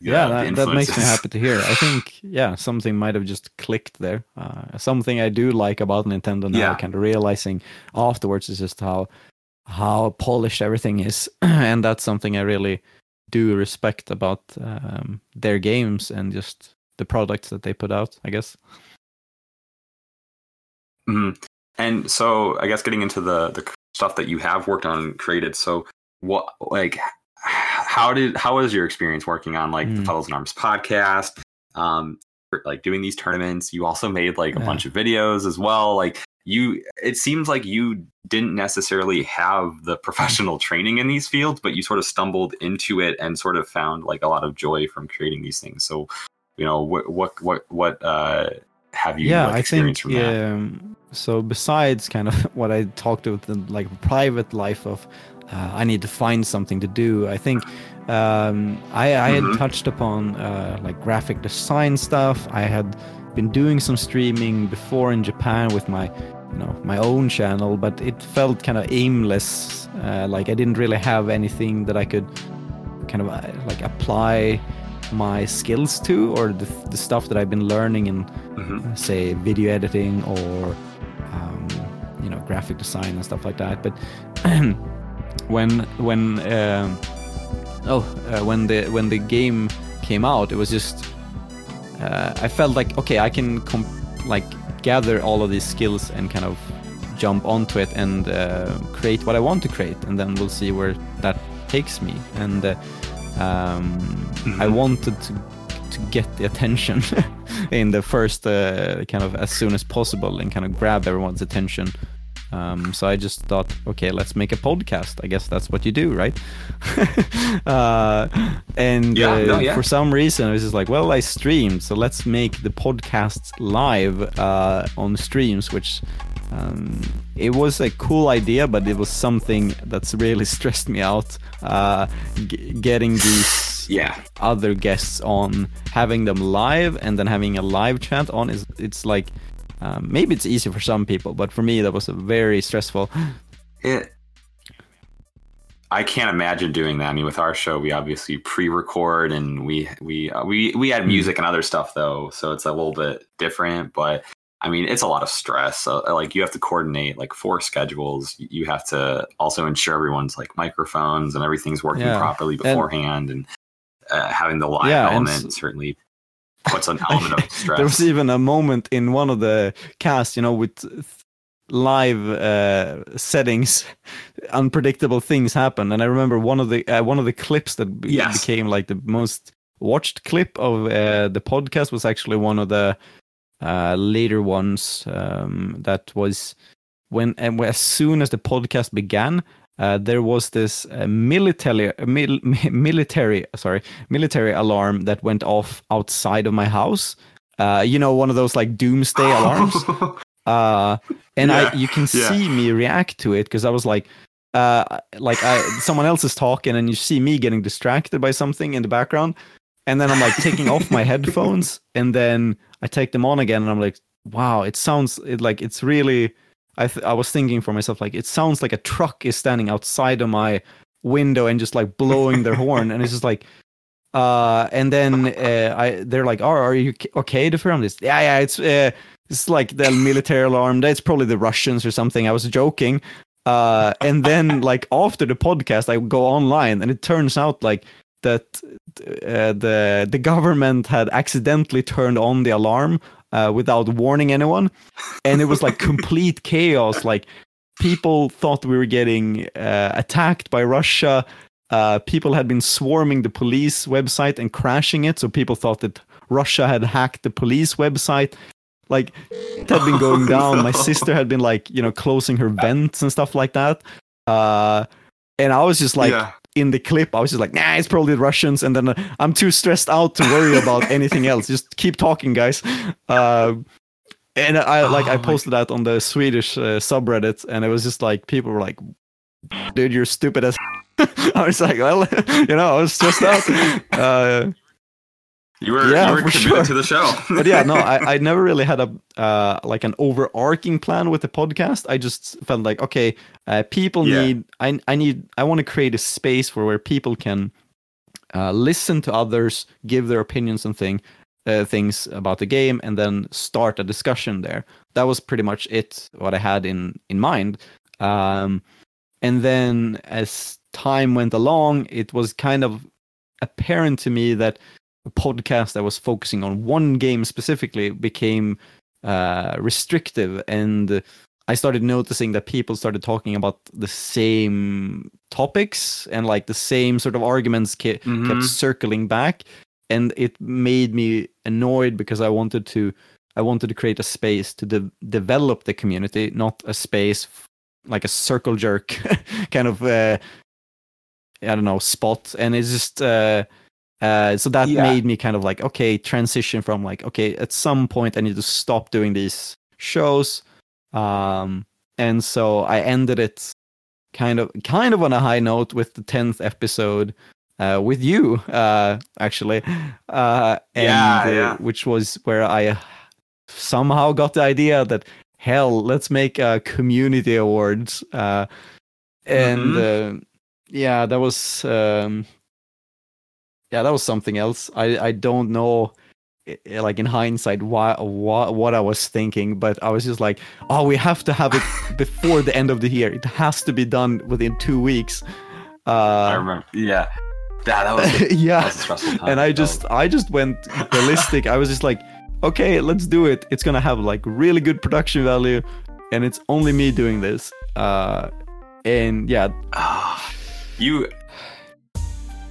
Yeah that, that makes me happy to hear i think yeah something might have just clicked there uh, something i do like about nintendo now Yeah. kind of realizing afterwards is just how how polished everything is and that's something i really do respect about um, their games and just the products that they put out i guess Mhm. And so, I guess getting into the the stuff that you have worked on and created. So, what like how did how was your experience working on like the Mm. Fellows in Arms podcast? Um, like doing these tournaments. You also made like a Yeah. bunch of videos as well. Like you, it seems like you didn't necessarily have the professional training in these fields, but you sort of stumbled into it and sort of found like a lot of joy from creating these things. So, you know, what what what what uh, have you yeah like, i think experienced from that? um, so besides kind of what i talked with the like private life of uh, i need to find something to do i think um, I, I Mhm. had touched upon uh, like graphic design stuff i had been doing some streaming before in japan with my you know my own channel but it felt kind of aimless uh, like i didn't really have anything that i could kind of uh, like apply my skills to or the, the stuff that i've been learning in Mhm. say video editing or um, you know graphic design and stuff like that but when when um, oh uh, when the when the game came out it was just uh, i felt like okay i can like gather all of these skills and kind of jump onto it and uh, create what i want to create and then we'll see where that takes me and uh, um, i Mhm. wanted to to get the attention in the first uh, kind of as soon as possible and kind of grab everyone's attention Um, so I just thought, okay, let's make a podcast. I guess that's what you do, right? uh, and Yeah, uh, no, yeah. for some reason, I was just like, well, I streamed, so let's make the podcasts live uh, on streams, which um, it was a cool idea, but it was something that's really stressed me out. Uh, g- getting these Yeah. other guests on, having them live, and then having a live chat on is it's like um, maybe it's easy for some people, but for me that was a very stressful. It. I can't imagine doing that. I mean, with our show, we obviously pre-record and we we uh, we we Hmm. add music and other stuff though, so it's a little bit different. But I mean, it's a lot of stress. So, like, you have to coordinate like four schedules. You have to also ensure everyone's like microphones and everything's working Yeah. properly beforehand, and, uh, having the live Yeah, and element certainly puts an element of stress. There was even a moment in one of the casts, you know, with live uh, settings, unpredictable things happen. And I remember one of the uh, one of the clips that Yes. became like the most watched clip of uh, the podcast was actually one of the uh, later ones um, that was when and as soon as the podcast began. Uh, there was this uh, military uh, mil- military sorry military alarm that went off outside of my house. Uh, you know, one of those like doomsday alarms. Uh, and Yeah, I, you can yeah. see me react to it because I was like, uh, like I, someone else is talking, and you see me getting distracted by something in the background, and then I'm like taking off my headphones, and then I take them on again, and I'm like, wow, it sounds it like it's really. I th- I was thinking for myself like it sounds like a truck is standing outside of my window and just like blowing their horn, and it's just like. Uh, and then uh, I they're like, "Oh, are you okay to film this?" Yeah, yeah, it's uh, it's like the military alarm. That's probably the Russians or something. I was joking. Uh, and then like after the podcast, I go online, and it turns out like that uh, the the government had accidentally turned on the alarm uh, without warning anyone, and it was like complete chaos. Like people thought we were getting uh, attacked by Russia. Uh, people had been swarming the police website and crashing it, so people thought that Russia had hacked the police website. Like it had been going down. My no. sister had been like, you know, closing her vents and stuff like that. Uh, and I was just like, yeah. In the clip, I was just like, nah, it's probably the Russians. And then uh, I'm too stressed out to worry about anything else. Just keep talking, guys. Uh, and I like I Oh my posted that on the Swedish uh, subreddit, and it was just like people were like, "Dude, you're stupid as." I was like, well, you know, I was stressed out. Uh, You were Yeah, you were committed sure. to the show. but yeah, no, I, I never really had a uh, like an overarching plan with the podcast. I just felt like, okay, uh, people Yeah. need, I, I need, I want to create a space for where people can uh, listen to others, give their opinions and thing, uh, things about the game, and then start a discussion there. That was pretty much it. What I had in in mind. Um, and then as time went along, it was kind of apparent to me that podcast that was focusing on one game specifically became uh, restrictive. And i started noticing that people started talking about the same topics and like the same sort of arguments ke- Mhm. kept circling back. And it made me annoyed because i wanted to i wanted to create a space to de- develop the community not a space f- like a circle jerk kind of uh, i don't know spot. And it's just uh, uh, so that Yeah. made me kind of like okay transition from like okay at some point i need to stop doing these shows um and so i ended it kind of kind of on a high note with the 10th episode uh with you uh actually uh and Yeah, uh, yeah. which was where i somehow got the idea that hell let's make a community awards uh and uh, yeah that was um yeah that was something else i i don't know i- i- like in hindsight why, why what i was thinking but i was just like oh we have to have it before the end of the year it has to be done within two weeks I uh remember. Yeah. Yeah, that was, that yeah was a stressful time. and i That just i just went ballistic i was just like okay let's do it it's gonna have like really good production value and it's only me doing this uh and yeah Ah, you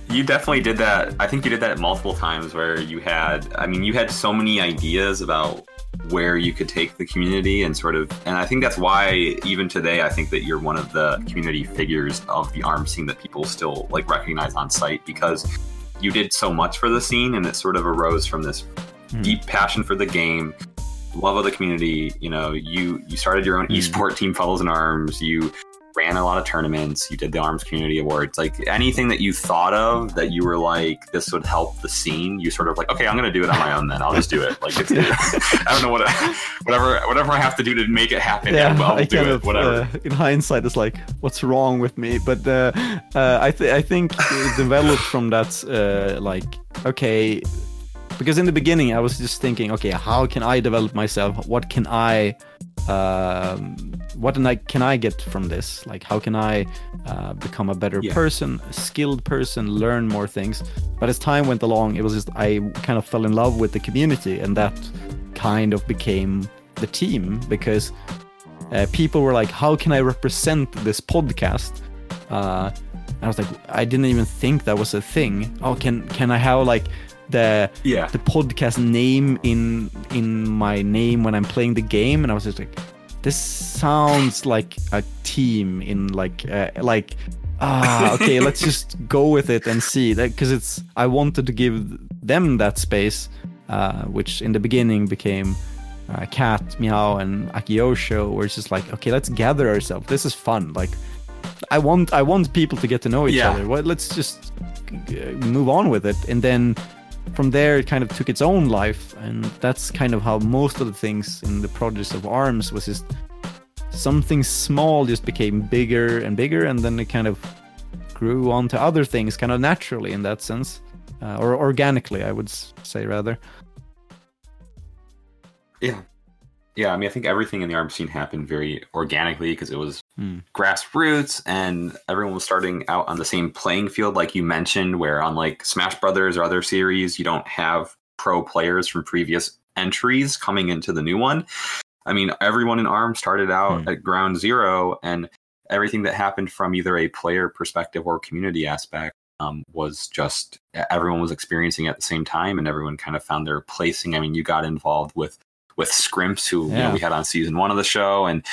you definitely did that i think you did that multiple times where you had i mean you had so many ideas about where you could take the community and sort of and I think that's why even today I think that you're one of the community figures of the arm scene that people still like recognize on site because you did so much for the scene and it sort of arose from this mm. deep passion for the game love of the community you know you you started your own mm. esport team fellows in arms you ran a lot of tournaments you did the arms community awards like anything that you thought of that you were like this would help the scene you sort of like okay i'm gonna do it on my own then. I'll just do it. Like it's, i don't know what whatever whatever i have to do to make it happen yeah, I'll I do it of, whatever. uh, in hindsight it's like what's wrong with me? But uh, uh, i th- i think it developed from that uh, like okay because in the beginning i was just thinking okay how can i develop myself? What can i um, what can I, can I get from this? Like, how can I uh, become a better yeah. person, a skilled person, learn more things? But as time went along, it was just I kind of fell in love with the community, and that kind of became the team because uh, people were like, "How can I represent this podcast?" Uh, I was like, I didn't even think that was a thing. Oh, can can I have like the yeah. the podcast name in in my name when I'm playing the game, and I was just like, this sounds like a team in like uh, like ah okay let's just go with it and see that because it's I wanted to give them that space, uh, which in the beginning became. Uh, Cat, Meow, and Akiyosho, where it's just like, okay, let's gather ourselves. This is fun. Like, I want, I want people to get to know each yeah. other. Well, let's just move on with it. And then from there it kind of took its own life and that's kind of how most of the things in the projects of arms was just something small just became bigger and bigger and then it kind of grew on to other things kind of naturally in that sense uh, or organically i would say rather. Yeah. Yeah, I mean, I think everything in the arm scene happened very organically because it was mm. grassroots and everyone was starting out on the same playing field, like you mentioned, where on like Smash Brothers or other series, you don't have pro players from previous entries coming into the new one. I mean, everyone in ARM started out mm. at ground zero, and everything that happened from either a player perspective or community aspect um, was just everyone was experiencing at the same time, and everyone kind of found their placing. I mean, you got involved with with Scrimps, who yeah. you know, we had on season one of the show, and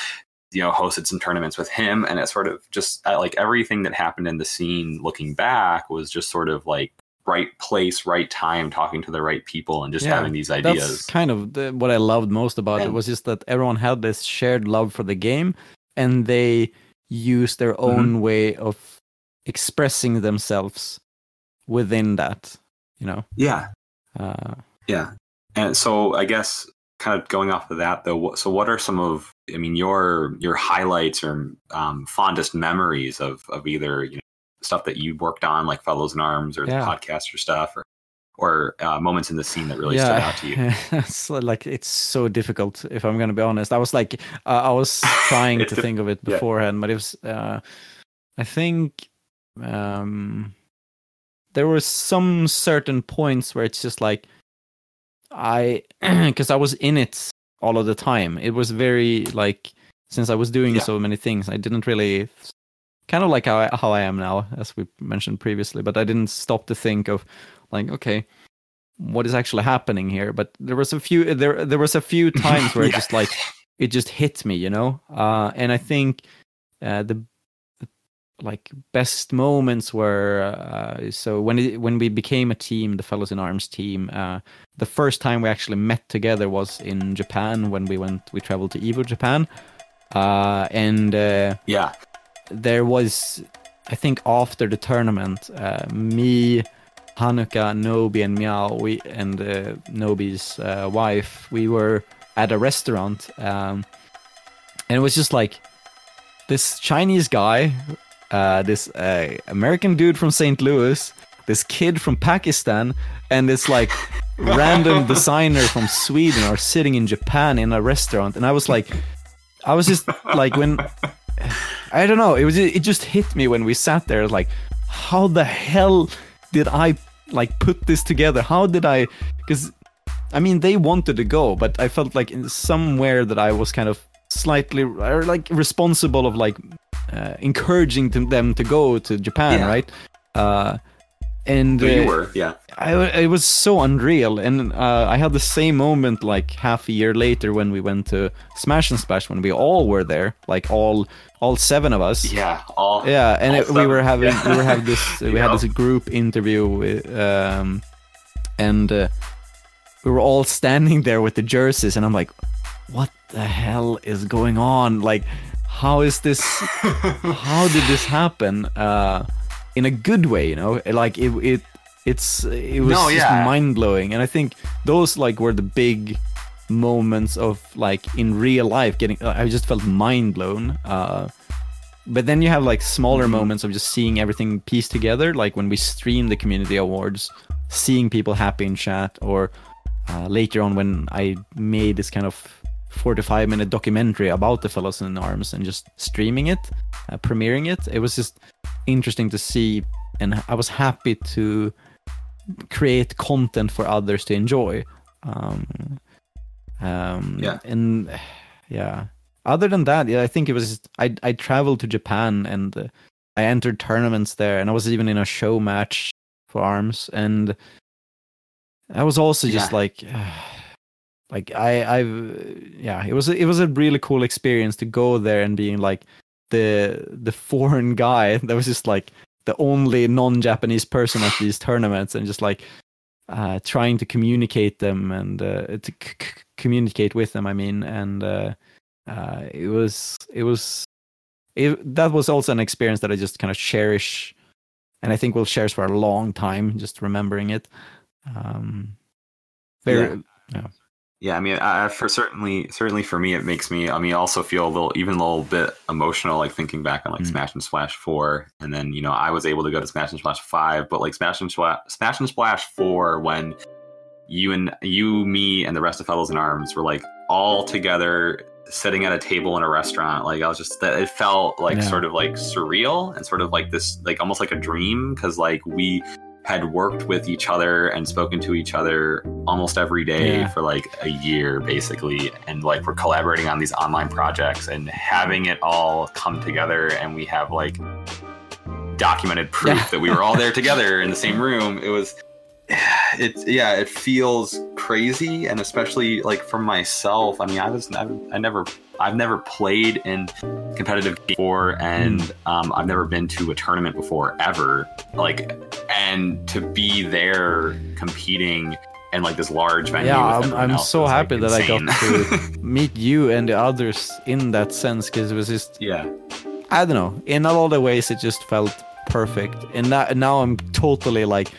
you know hosted some tournaments with him, and it sort of just like everything that happened in the scene. Looking back, was just sort of like right place, right time, talking to the right people, and just yeah, having these ideas. That's kind of the, what I loved most about and, it was just that everyone had this shared love for the game, and they used their mm-hmm. own mm-hmm. way of expressing themselves within that. You know. Yeah. Uh, yeah. And so I guess kind of going off of that though so what are some of i mean your your highlights or um, fondest memories of of either you know stuff that you worked on like fellows in arms or yeah. the podcast or stuff or or uh, moments in the scene that really yeah. stood out to you it's like it's so difficult if i'm gonna be honest i was like uh, i was trying to think of it beforehand yeah. but it was uh, i think um there were some certain points where it's just like I because I was in it all of the time. It was very like since I was doing yeah. so many things, I didn't really kind of like how I, how I am now, as we mentioned previously. But I didn't stop to think of like, okay, what is actually happening here? But there was a few there there was a few times where yeah. it just like it just hit me, you know. Uh, and I think uh, the like best moments were uh, so when it, when we became a team, the Fellows in Arms team. Uh, the first time we actually met together was in Japan when we went. We traveled to Evo Japan, uh, and uh, yeah, there was. I think after the tournament, uh, me, Hanuka, Nobi, and Meow, we and uh, Nobi's wife, we were at a restaurant, um, and it was just like this Chinese guy uh, this uh, American dude from St. Louis, this kid from Pakistan, and this like random designer from Sweden are sitting in Japan in a restaurant, and I was like, I was just like when I don't know, it was it just hit me when we sat there, like, how the hell did I like put this together? How did I? Because I mean, they wanted to go, but I felt like in somewhere that I was kind of slightly or like responsible of like uh, encouraging them to go to Japan, yeah. right? Uh, and you uh, were, yeah. I, it was so unreal, and uh, I had the same moment like half a year later when we went to Smash and Splash when we all were there, like all all seven of us. Yeah, all Yeah, and all it, we were having yeah. we were having this we had Yeah. this group interview with, um, and uh, we were all standing there with the jerseys, and I'm like, what the hell is going on? Like, how is this? how did this happen? Uh, in a good way, you know, like it it it's it was No, just mind blowing, and I think those like were the big moments of like in real life getting i just felt mind blown uh but then you have like smaller Mm-hmm. moments of just seeing everything pieced together like when we stream the community awards seeing people happy in chat or uh, later on when i made this kind of 45 minute documentary about the fellows in arms and just streaming it uh, premiering it it was just interesting to see and i was happy to create content for others to enjoy um, um, Yeah. and yeah other than that yeah i think it was i i traveled to japan and uh, i entered tournaments there and i was even in a show match for arms and i was also just Yeah. like like i i've yeah it was a- it was a really cool experience to go there and being like the the foreign guy that was just like the only non-japanese person at these tournaments and just like uh, trying to communicate them and uh, to c- c- communicate with them. I mean, and uh, uh, it was it was it, that was also an experience that I just kind of cherish, and I think will cherish for a long time. Just remembering it. Um, very Yeah, I mean, I, I- for certainly, certainly for me, it makes me. I mean, also feel a little, even a little bit emotional, like thinking back on like Mm. Smash and Splash Four, and then you know I was able to go to Smash and Splash Five, but like Smash and Splash, Smash and Splash Four, when you and you, me, and the rest of Fellows in Arms were like all together sitting at a table in a restaurant. Like I was just, that it felt like Yeah. sort of like surreal and sort of like this, like almost like a dream, because like we had worked with each other and spoken to each other almost every day Yeah. for like a year basically and like we're collaborating on these online projects and having it all come together and we have like documented proof Yeah. that we were all there together in the same room it was it's yeah it feels crazy and especially like for myself i mean i was never i never i've never played in competitive game before and um, i've never been to a tournament before ever like and to be there competing and like this large venue yeah. I'm, I'm else so was, like, happy that I got to meet you and the others in that sense because it was just yeah I don't know. In all the ways, it just felt perfect. And now, now I'm totally like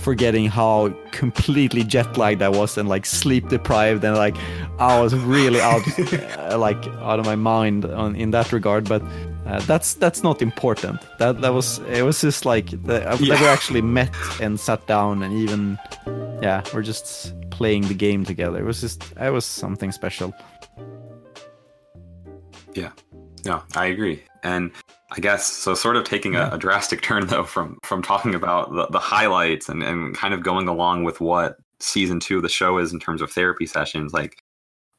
forgetting how completely jet lagged I was and like sleep deprived and like I was really out uh, like out of my mind on in that regard. But uh, that's that's not important. That that was it was just like the, I've Yeah. never actually met and sat down and even yeah we're just playing the game together. It was just it was something special. Yeah. No, I agree. And I guess so sort of taking a, a drastic turn though from from talking about the, the highlights and, and kind of going along with what season two of the show is in terms of therapy sessions, like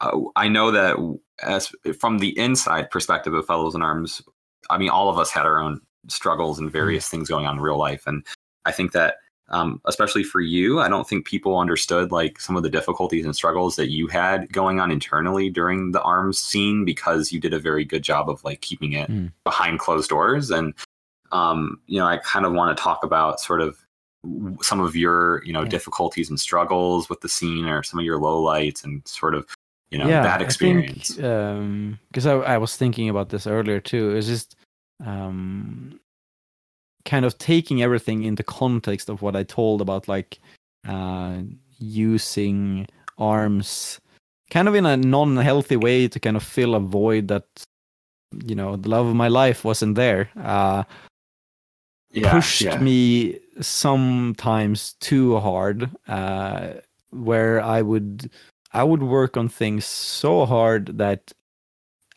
uh, I know that as from the inside perspective of Fellows in Arms, I mean all of us had our own struggles and various things going on in real life. And I think that um, especially for you, I don't think people understood like some of the difficulties and struggles that you had going on internally during the arms scene because you did a very good job of like keeping it Mm. behind closed doors. And um, you know, I kind of want to talk about sort of some of your you know Yeah. difficulties and struggles with the scene or some of your lowlights and sort of you know yeah, that experience. I think, because I, I was thinking about this earlier too. It's just um, kind of taking everything into context of what I told about like uh, using arms kind of in a non-healthy way to kind of fill a void that you know the love of my life wasn't there uh yeah, pushed yeah. me sometimes too hard uh where i would i would work on things so hard that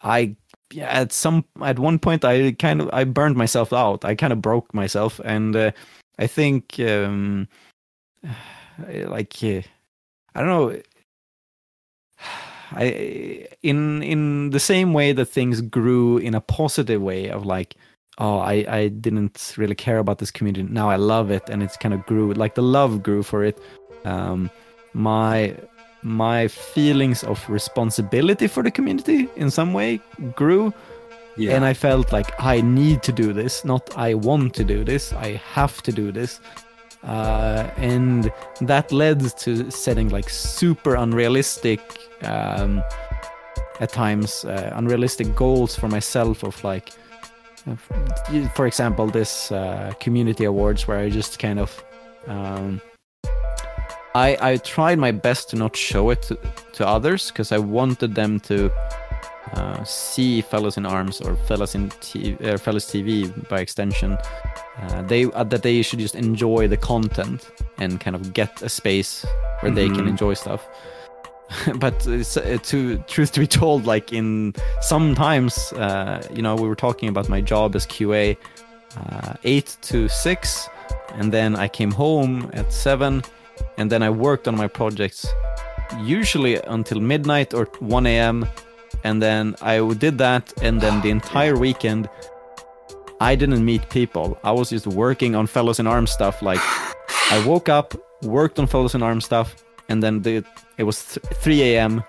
i yeah, at some at one point i kind of i burned myself out i kind of broke myself and uh, i think um like uh, i don't know I in in the same way that things grew in a positive way of like oh I I didn't really care about this community. Now I love it, and it's kind of grew like the love grew for it. Um, my my feelings of responsibility for the community in some way grew. Yeah. And I felt like I need to do this, not I want to do this. I have to do this. Uh, and that led to setting like super unrealistic um, at times uh, unrealistic goals for myself of like for example this uh, community awards where i just kind of um, I, I tried my best to not show it to, to others because i wanted them to uh, see fellows in arms or fellows in T- uh, fellows tv by extension uh, they uh, that they should just enjoy the content and kind of get a space where mm-hmm. they can mm-hmm. enjoy stuff. but uh, to truth to be told, like in sometimes, uh, you know, we were talking about my job as QA, uh, eight to six, and then I came home at seven, and then I worked on my projects usually until midnight or 1 a.m. And then I did that, and then the entire weekend I didn't meet people. I was just working on Fellows in Arms stuff. Like, I woke up, worked on Fellows in Arms stuff, and then the, it was th- 3 a.m.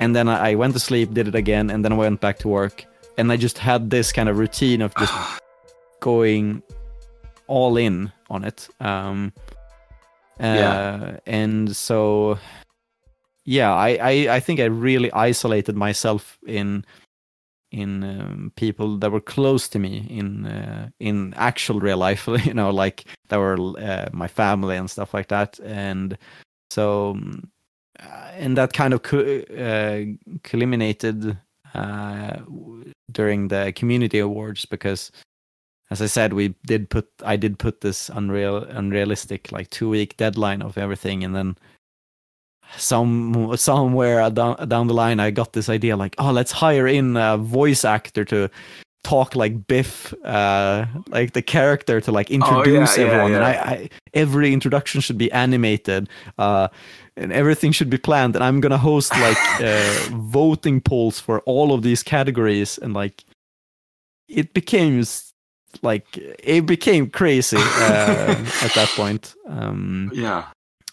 And then I, went to sleep, did it again, and then I went back to work. And I just had this kind of routine of just going all in on it. Um, yeah. And so, yeah, I, I, I think I really isolated myself in in um, people that were close to me in uh, in actual real life you know like that were uh, my family and stuff like that and so uh, and that kind of uh, culminated uh, during the community awards because as i said we did put i did put this unreal unrealistic like two week deadline of everything and then some somewhere down, down the line i got this idea like oh let's hire in a voice actor to talk like biff uh like the character to like introduce oh, yeah, everyone yeah, yeah. and I, I, every introduction should be animated uh and everything should be planned and i'm gonna host like uh, voting polls for all of these categories and like it became like it became crazy uh, at that point. Um yeah.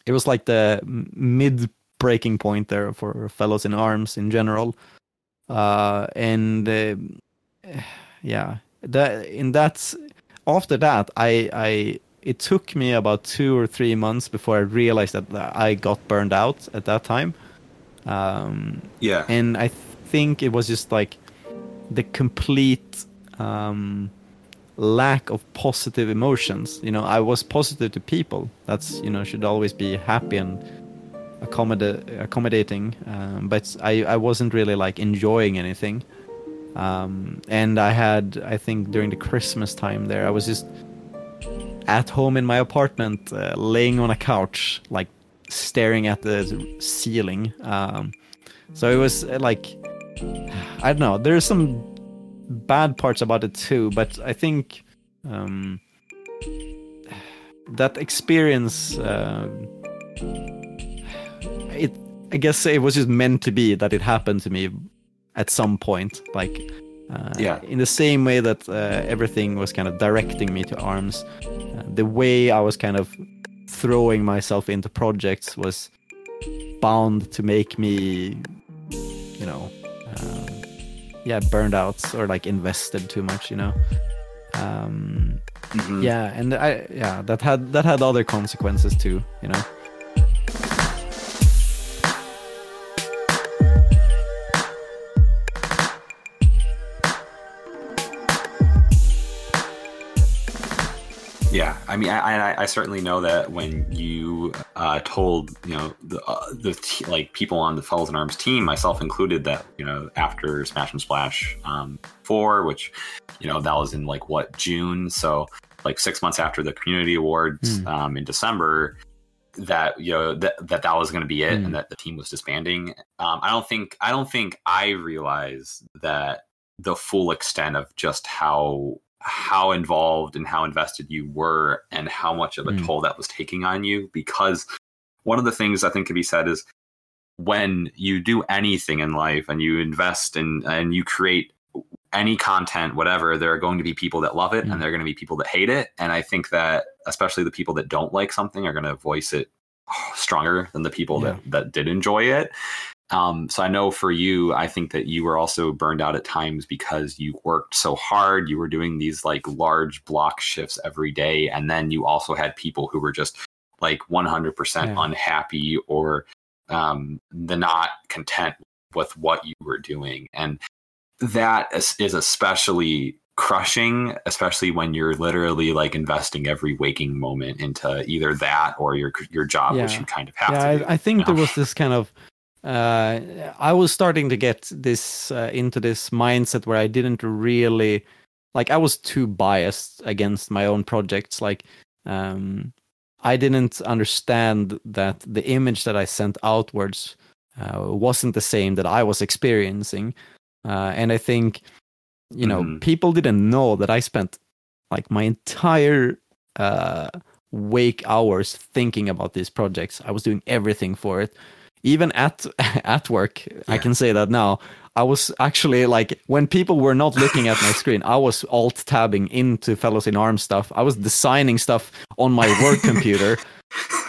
it was like the mid breaking point there for fellows in arms in general. Uh, and uh, yeah that in that after that i i it took me about two or three months before i realized that i got burned out at that time. Um, yeah. and i think it was just like the complete um, lack of positive emotions. You know, I was positive to people. That's you know should always be happy and accommodating. Um, but I I wasn't really like enjoying anything. Um, and I had I think during the Christmas time there I was just at home in my apartment, uh, laying on a couch, like staring at the ceiling. Um, so it was uh, like I don't know. There's some bad parts about it too, but I think um, that experience, uh, it I guess it was just meant to be that it happened to me at some point, like. Uh, yeah. In the same way that uh, everything was kind of directing me to arms, uh, the way I was kind of throwing myself into projects was bound to make me, you know, uh, yeah burned out or like invested too much you know um mm-hmm. yeah and i yeah that had that had other consequences too you know Yeah, I mean, I, I, I certainly know that when you uh, told you know the uh, the t- like people on the Fellows in Arms team, myself included, that you know after Smash and Splash um, four, which you know that was in like what June, so like six months after the Community Awards mm. um, in December, that you know that that, that was going to be it, mm. and that the team was disbanding. Um, I don't think I don't think I realized that the full extent of just how how involved and how invested you were and how much of a mm. toll that was taking on you because one of the things i think can be said is when you do anything in life and you invest in and you create any content, whatever, there are going to be people that love it Mm. and there are going to be people that hate it. And I think that especially the people that don't like something are going to voice it stronger than the people Yeah. that, that did enjoy it. Um, so I know for you, I think that you were also burned out at times because you worked so hard. You were doing these like large block shifts every day. And then you also had people who were just like 100% Yeah. unhappy or um, the not content with what you were doing. And that is, is especially crushing, especially when you're literally like investing every waking moment into either that or your your job, which you kind of have yeah, to. do. I, I think you there was this kind of. Uh, I was starting to get this uh, into this mindset where I didn't really like. I was too biased against my own projects. Like, um, I didn't understand that the image that I sent outwards uh, wasn't the same that I was experiencing, uh, and I think, you know, Mhm. people didn't know that I spent like my entire uh, wake hours thinking about these projects. I was doing everything for it. Even at at work, I can say that now. I was actually like when people were not looking at my screen, I was alt tabbing into Fellows in Arms stuff. I was designing stuff on my work computer.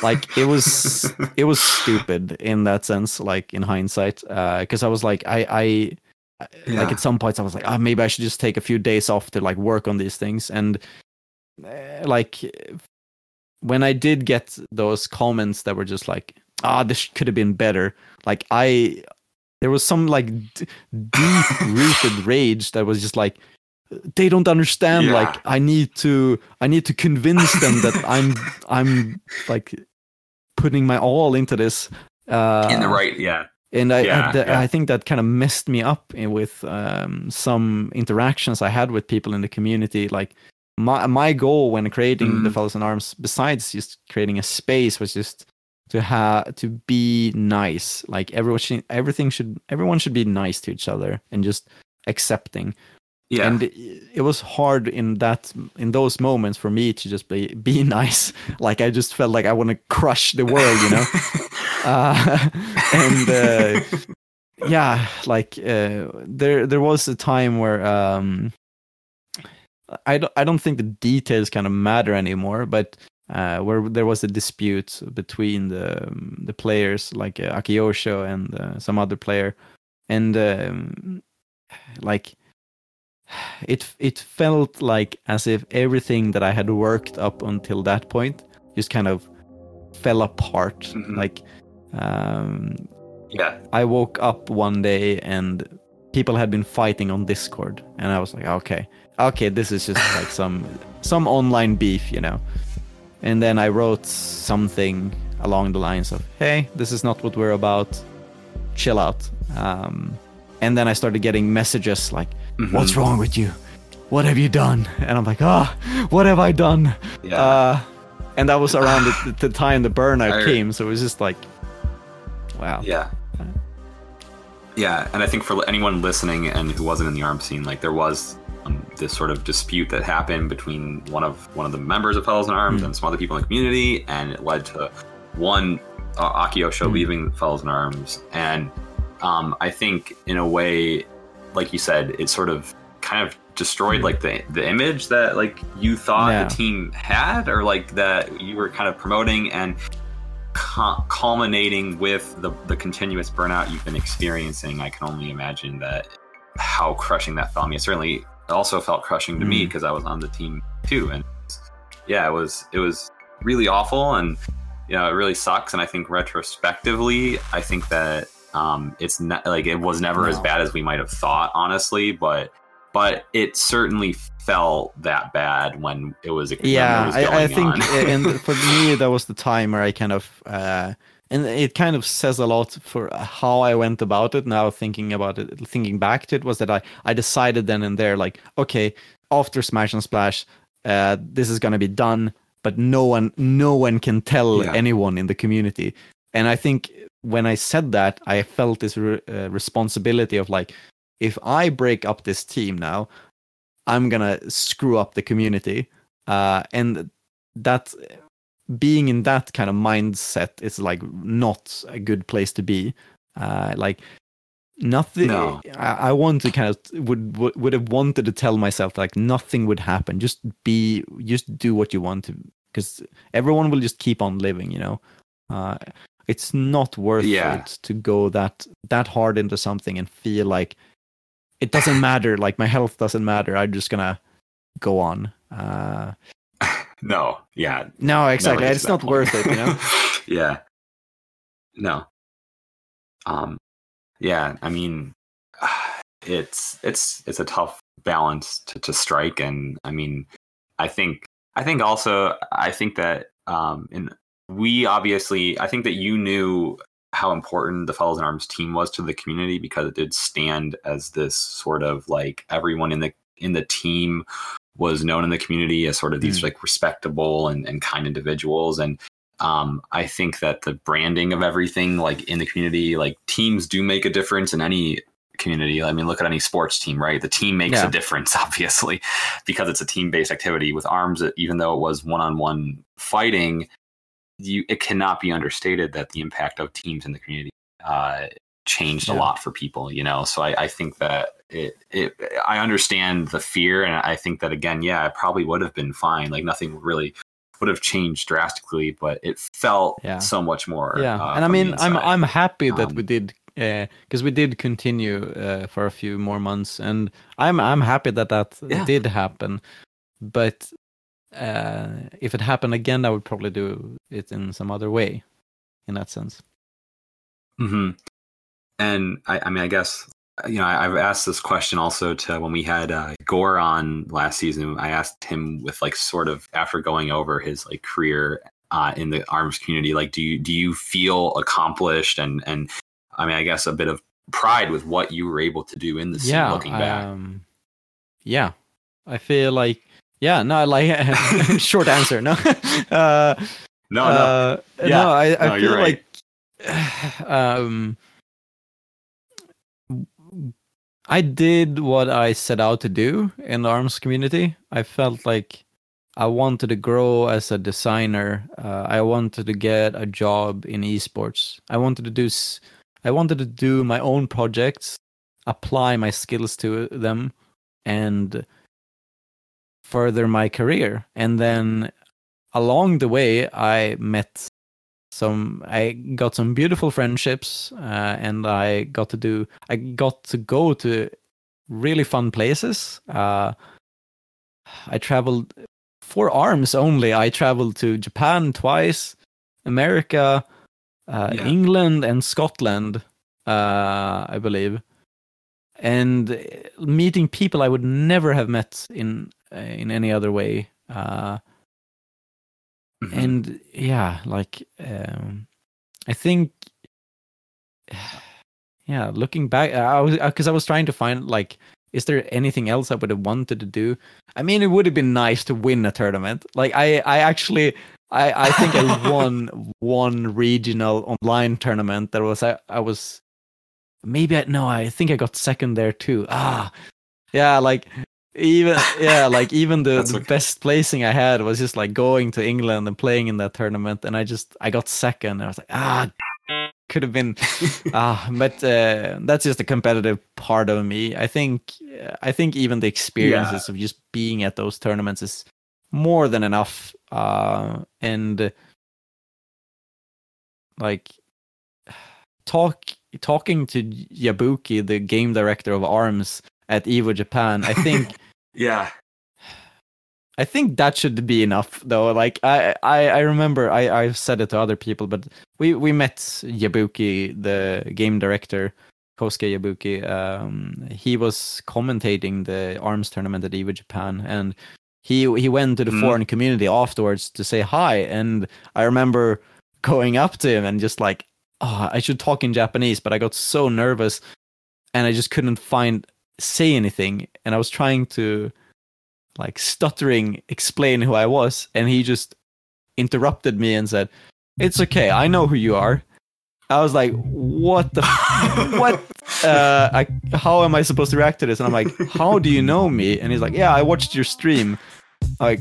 Like it was it was stupid in that sense, like in hindsight, because I was like I I Yeah. like at some points I was like, ah, maybe I should just take a few days off to like work on these things. And uh, like when I did get those comments that were just like, ah, this could have been better. Like I, there was some like d- deep rooted rage that was just like, they don't understand. Yeah. Like I need to, I need to convince them that I'm, I'm like putting my all into this. Uh, in the right, yeah, and I, Yeah, I, th- yeah. I think that kind of messed me up with um, some interactions I had with people in the community. Like my my goal when creating the Mhm. Fellows in Arms, besides just creating a space, was just to have to be nice. Like everyone, should, everything should, everyone should be nice to each other and just accepting. yeah, And it, it was hard in that in those moments for me to just be be nice. Like I just felt like I want to crush the world, you know. uh, and uh, yeah like uh, there there was a time where um i don't i don't think the details kind of matter anymore but uh where there was a dispute between the um, the players like uh, akiyosho and uh, some other player and um, like it it felt like as if everything that i had worked up until that point just kind of fell apart Mhm. like um yeah, I woke up one day and people had been fighting on Discord, and I was like, okay, okay, this is just like some some online beef, you know. And then I wrote something along the lines of, hey, this is not what we're about. Chill out. Um, and then I started getting messages like, Mhm. what's wrong with you? What have you done? And I'm like, ah, what have I done? yeah. Uh, and that was around the, the time the burnout I- came, so it was just like, wow. Yeah. Yeah, and I think for anyone listening and who wasn't in the arm scene, like there was um, this sort of dispute that happened between one of one of the members of Fellows in Arms Mm. and some other people in the community, and it led to one uh, Akiyosho Mm. leaving Fellows in Arms. And um, I think, in a way, like you said, it sort of kind of destroyed like the the image that like you thought Yeah. the team had, or like that you were kind of promoting and cu- culminating with the, the continuous burnout you've been experiencing, I can only imagine that how crushing that felt. I mean, certainly also felt crushing to me Mm. because I was on the team too, and yeah, it was it was really awful, and you know, it really sucks. And I think retrospectively, I think that um, it's not like it was never as bad as we might have thought, honestly, but. But it certainly felt that bad when it was. when it yeah was I, I think and for me that was the time where i kind of uh and it kind of says a lot for how i went about it. Now thinking about it thinking back to it was that i i decided then and there like okay after smash and splash uh this is going to be done but no one no one can tell Yeah. anyone in the community. And i think when i said that i felt this re- uh, responsibility of like if i break up this team now i'm gonna screw up the community. Uh, and that being in that kind of mindset is like not a good place to be. Uh, like nothing No. I, I want to kind of would, would would have wanted to tell myself like nothing would happen. Just be just do what you want to because everyone will just keep on living you know? Uh it's not worth Yeah. it to go that that hard into something and feel like it doesn't matter like my health doesn't matter. I'm just gonna go on. Uh No, yeah, no exactly it's not point. worth it you know yeah. No. Um yeah, I mean it's it's it's a tough balance to, to strike and I mean I think I think also I think that um and we obviously I think that you knew how important the Fellows in Arms team was to the community because it did stand as this sort of like everyone in the in the team was known in the community as sort of these Mm. like respectable and, and kind individuals and um, I think that the branding of everything like in the community like teams do make a difference in any community I mean look at any sports team right the team makes Yeah. a difference obviously because it's a team based activity with arms even though it was one-on-one fighting you it cannot be understated that the impact of teams in the community uh, changed a lot for people you know? So I, I think that it, it i understand the fear and i think that again yeah it probably would have been fine. Like nothing really would have changed drastically but it felt Yeah. so much more yeah. uh, and i mean i'm i'm happy that Um, we did because we did continue uh, for a few more months and i'm i'm happy that that Yeah. did happen. But uh if it happened again i would probably do it in some other way in that sense. Hmm And I, I mean, I guess you know I, I've asked this question also to when we had uh, Gore on last season. I asked him with like sort of after going over his like career uh, in the arms community, like do you do you feel accomplished and and I mean, I guess a bit of pride with what you were able to do in the scene yeah looking back. um yeah i feel like yeah no like short answer no uh no, no, uh, Yeah. no, I, I No, feel you're right. like um, I did what I set out to do in the arms community. I felt like I wanted to grow as a designer. Uh, I wanted to get a job in esports. I wanted to do. I wanted to do my own projects, apply my skills to them, and further my career. And then along the way, I met some. I got some beautiful friendships, uh, and I got to do. I got to go to really fun places. Uh, I traveled for arms only. I traveled to Japan twice, America, uh, Yeah. England, and Scotland. Uh, I believe, and meeting people I would never have met in uh, in any other way. Uh, Mhm. and yeah like um i think yeah looking back i was because i was trying to find like is there anything else i would have wanted to do? I mean it would have been nice to win a tournament. Like i i actually i i think i won one regional online tournament that was i, I was maybe i no i think i got second there too. Ah yeah like even yeah like even the, the okay. best placing i had was just like going to england and playing in that tournament and i just i got second i was like ah could have been ah but uh, that's just a competitive part of me i think i think even the experiences of just being at those tournaments is more than enough uh and like talk talking to yabuki the game director of arms at evo japan i think yeah, I think that should be enough, though. Like I, I, I remember I, I've said it to other people, but we, we met Yabuki, the game director, Kosuke Yabuki. Um, he was commentating the arms tournament at Evo Japan, and he he went to the Mhm. foreign community afterwards to say hi. And I remember going up to him and just like, oh, I should talk in Japanese, but I got so nervous, and I just couldn't find say anything, and I was trying to like stuttering explain who I was, and he just interrupted me and said, "It's okay, I know who you are." I was like, "What the? what? Uh, I, how am I supposed to react to this?" And I'm like, "How do you know me?" And he's like, "Yeah, I watched your stream." Like,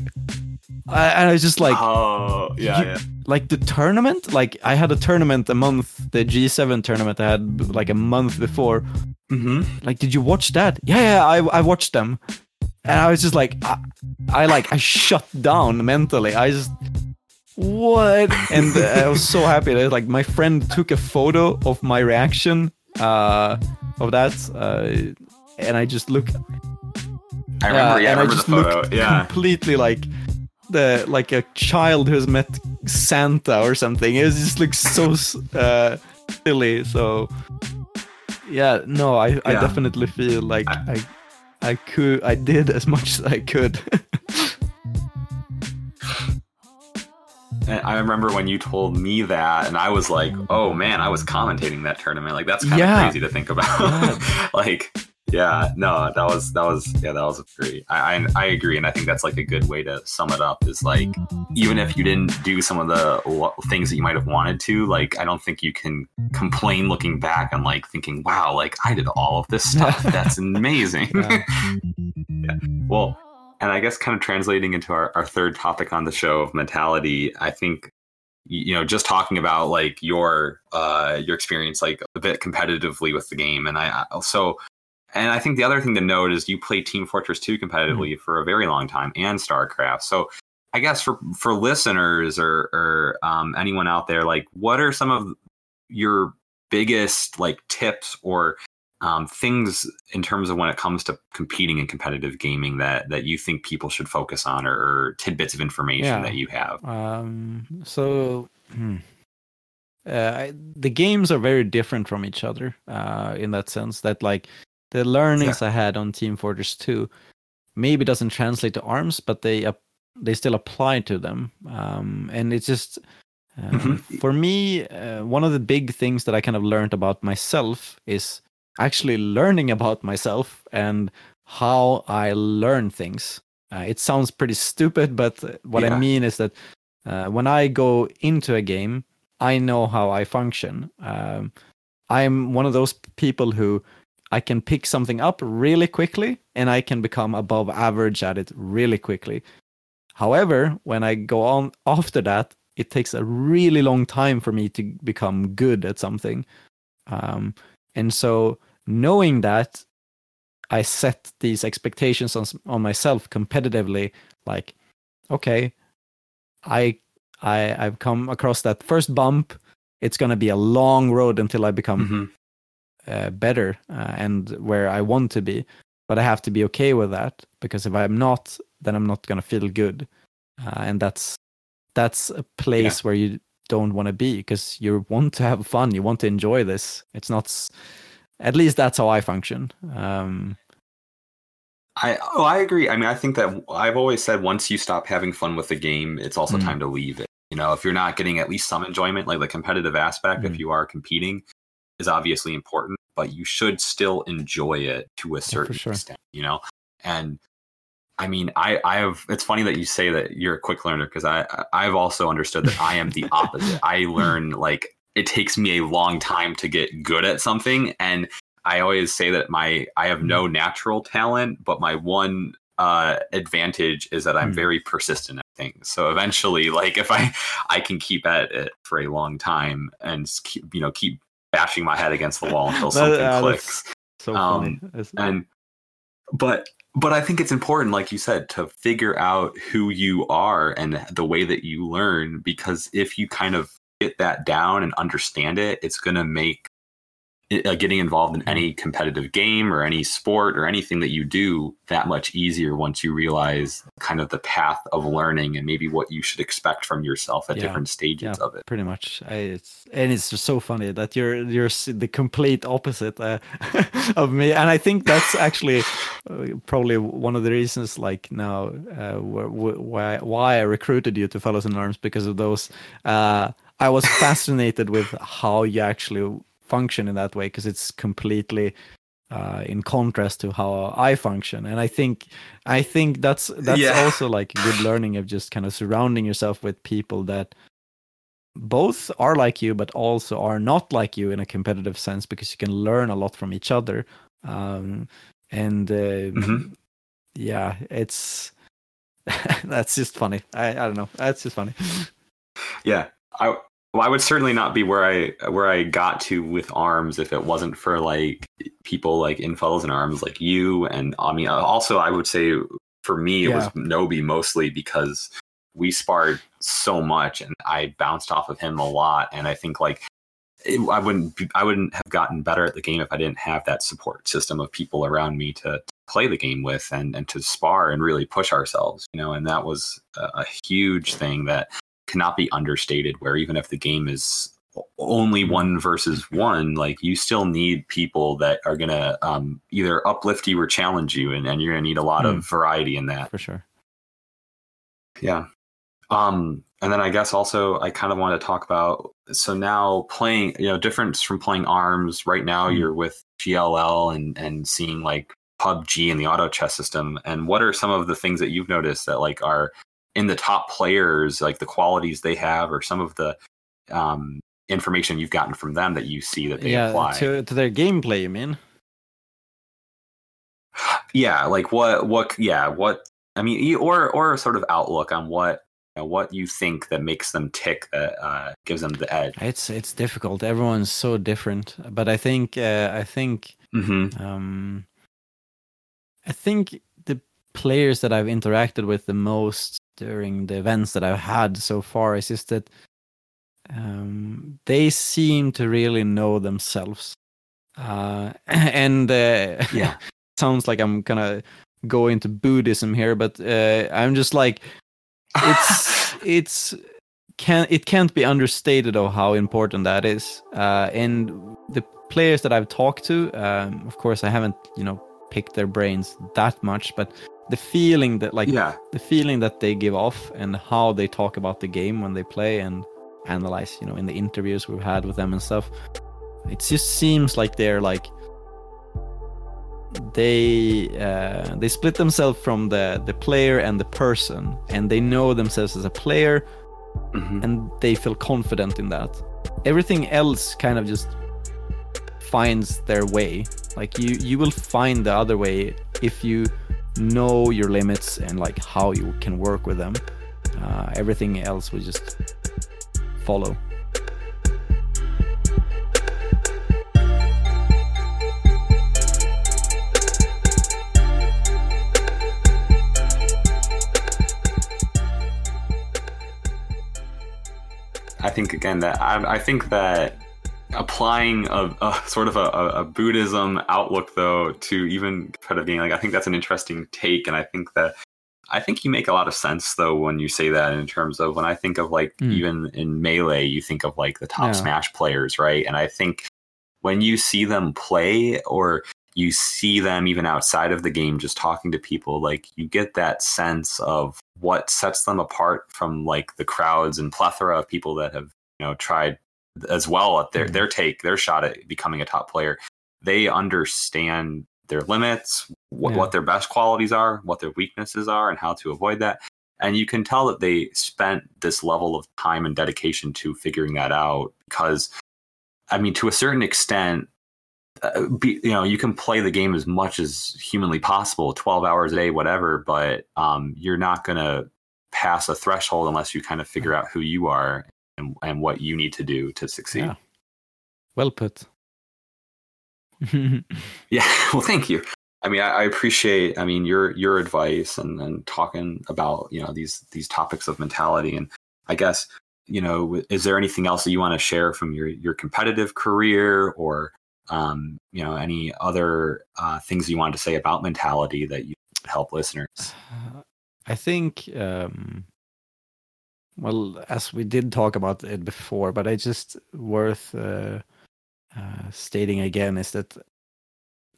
I, and I was just like, oh yeah, you- yeah. like the tournament. Like I had a tournament a month, the G7 tournament I had like a month before. Mm-hmm. Like, did you watch that? Yeah, yeah, I I watched them, and I was just like, I, I like I shut down mentally. I just what? And uh, I was so happy that like my friend took a photo of my reaction uh, of that, uh, and I just look I remember. yeah, I and remember I the just photo. looked Yeah. completely like the like a child who's met Santa or something. It just looks so uh, silly. So yeah, no, I, I definitely feel like I I could I did as much as I could. I remember when you told me that, and I was like, "Oh man, I was commentating that tournament. Like that's kind of Yeah. crazy to think about. like, yeah, no, that was that was yeah, that was great. I, I I agree, and I think that's like a good way to sum it up. Is like, even if you didn't do some of the things that you might have wanted to, like, I don't think you can complain looking back and like thinking, "Wow, like I did all of this stuff. That's amazing." Yeah. Yeah. Well, and I guess kind of translating into our, our third topic on the show of mentality, I think you know just talking about like your uh your experience like a bit competitively with the game and I I- so and I think the other thing to note is you played Team Fortress 2 competitively for a very long time and StarCraft. So I guess for for listeners or or um, anyone out there, like what are some of your biggest like tips or um, things in terms of when it comes to competing in competitive gaming that that you think people should focus on or, or tidbits of information Yeah. that you have Um, so hmm. uh, I- the games are very different from each other uh, in that sense. That like the learnings I had on Team Fortress 2 maybe doesn't translate to ARMS, but they ap- they still apply to them. Um, and it's just uh, Mhm. for me uh, one of the big things that I kind of learned about myself is actually learning about myself and how I learn things. Uh, it sounds pretty stupid, but uh, what Yeah. I mean is that uh, when I go into a game, I know how I function. Um, I'm one of those people who I can pick something up really quickly and I can become above average at it really quickly. However, when I go on after that, it takes a really long time for me to become good at something. Um, and so, knowing that, I set these expectations on, on myself competitively. Like, okay, I I I've come across that first bump. It's gonna be a long road until I become Mhm. Uh, better uh, and where I want to be. But I have to be okay with that because if I'm not, then I'm not gonna feel good, uh, and that's that's a place where you don't want to be because you want to have fun, you want to enjoy this. It's not, at least that's how I function. Um, I oh I agree. I mean, I think that I've always said once you stop having fun with the game, it's also Mm. time to leave it. You know, if you're not getting at least some enjoyment, like the competitive aspect, if Mm. you are competing, is obviously important, but you should still enjoy it to a certain sure. extent. You know, and I mean, I I have. It's funny that you say that you're a quick learner because I I've also understood that I am the opposite. I learn like it takes me a long time to get good at something, and I always say that my I have no natural talent, but my one uh, advantage is that I'm Mm. very persistent at things. So eventually, like if I I can keep at it for a long time and keep, you know keep bashing my head against the wall until That- something uh, clicks so Um, funny. And but but i think it's important like you said to figure out who you are and the way that you learn because if you kind of get that down and understand it it's going to make uh, getting involved in any competitive game or any sport or anything that you do that much easier once you realize kind of the path of learning and maybe what you should expect from yourself at Yeah. different stages Yeah. of it pretty much I, it's and it's just so funny that you're you're the complete opposite uh, of me and i think that's actually uh, probably one of the reasons like now uh, wh- wh- why why i recruited you to fellows in arms because of those uh i was fascinated with how you actually function in that way because it's completely uh, in contrast to how I function, and I think I think that's that's Yeah. also like good learning of just kind of surrounding yourself with people that both are like you but also are not like you in a competitive sense because you can learn a lot from each other um, and uh, Mhm. yeah it's that's just funny. I, I don't know. That's just funny. Yeah, I well, I would certainly not be where I where I got to with arms if it wasn't for like people like in Fellows in Arms like you and I mean uh, also I would say for me it Yeah. was Nobi mostly because we sparred so much and I bounced off of him a lot. And I think like it, I wouldn't be, I wouldn't have gotten better at the game if I didn't have that support system of people around me to, to play the game with and and to spar and really push ourselves you know? And that was a, a huge thing that cannot be understated where even if the game is only one versus one like you still need people that are gonna um, either uplift you or challenge you and, and you're gonna need a lot of variety in that For sure. yeah um and then i guess also i kind of want to talk about so now playing you know difference from playing arms right now Mm. you're with gll and and seeing like pubg and the auto chess system and what are some of the things that you've noticed that like are in the top players like the qualities they have or some of the um information you've gotten from them that you see that they yeah, apply to to their gameplay, you mean? yeah like what what yeah what i mean or or a sort of outlook on what you know, what you think that makes them tick that uh, gives them the edge It's it's difficult. Everyone's so different. But I think uh, I think mm-hmm. um, I think the players that I've interacted with the most during the events that I've had so far is just that um, they seem to really know themselves. Uh, and uh, Yeah. sounds like I'm gonna go into Buddhism here, but uh, I'm just like it's it's can it can't be understated of how important that is. Uh, and the players that I've talked to, um, of course, I haven't you know picked their brains that much, but the feeling that like yeah the feeling that they give off and how they talk about the game when they play and analyze, you know, in the interviews we've had with them and stuff. It just seems like they're like they uh, they split themselves from the the player and the person, and they know themselves as a player, Mhm. and they feel confident in that. Everything else kind of just finds their way. Like you you will find the other way if you know your limits and like how you can work with them. Uh, everything else will just follow. i think again that i, I think that applying a, a sort of a, a buddhism outlook though to even competitive gaming like i think that's an interesting take and i think that I think you make a lot of sense though when you say that in terms of when I think of like Mm. even in melee, you think of like the top Yeah. Smash players, right? And I think when you see them play or you see them even outside of the game just talking to people, like you get that sense of what sets them apart from like the crowds and plethora of people that have, you know, tried as well at their Mhm. their take, their shot at becoming a top player. They understand their limits, what, Yeah. what their best qualities are, what their weaknesses are, and how to avoid that. And you can tell that they spent this level of time and dedication to figuring that out because, I mean, to a certain extent, uh, be, you know, you can play the game as much as humanly possible, 12 hours a day, whatever, but um, you're not going to pass a threshold unless you kind of figure out who you are and, and what you need to do to succeed. Yeah. Well put. Yeah, well, thank you. I mean, I, I appreciate. I mean, your your advice and and talking about you know these these topics of mentality, and I guess you know, is there anything else that you want to share from your your competitive career, or um, you know, any other uh, things you wanted to say about mentality that you help listeners? Uh, I think, um, well, as we did talk about it before, but it's just worth uh, uh, stating again is that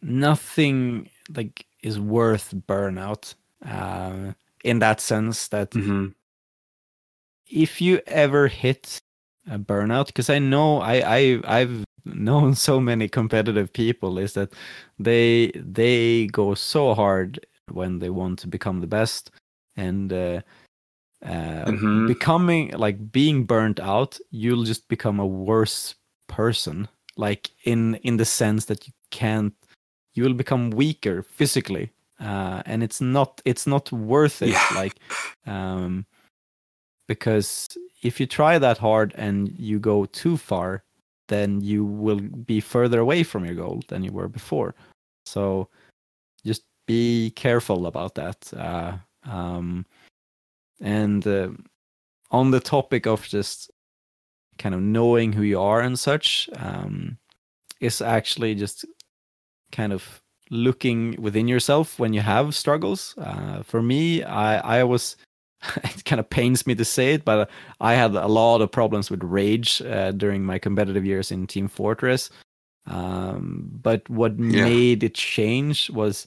nothing like is worth burnout. Uh, in that sense, that Mm-hmm. if you ever hit a burnout because i know i i i've known so many competitive people is that they they go so hard when they want to become the best and uh, Mhm. becoming like being burnt out you'll just become a worse person like in in the sense that you can't you will become weaker physically uh, and it's not it's not worth it. Yeah. Like, um, because if you try that hard and you go too far, then you will be further away from your goal than you were before. So, just be careful about that. Uh, um, and uh, on the topic of just kind of knowing who you are and such, um, is actually just kind of looking within yourself when you have struggles. Uh, for me, I I was it kind of pains me to say it, but I had a lot of problems with rage uh, during my competitive years in Team Fortress. Um, but what Yeah. made it change was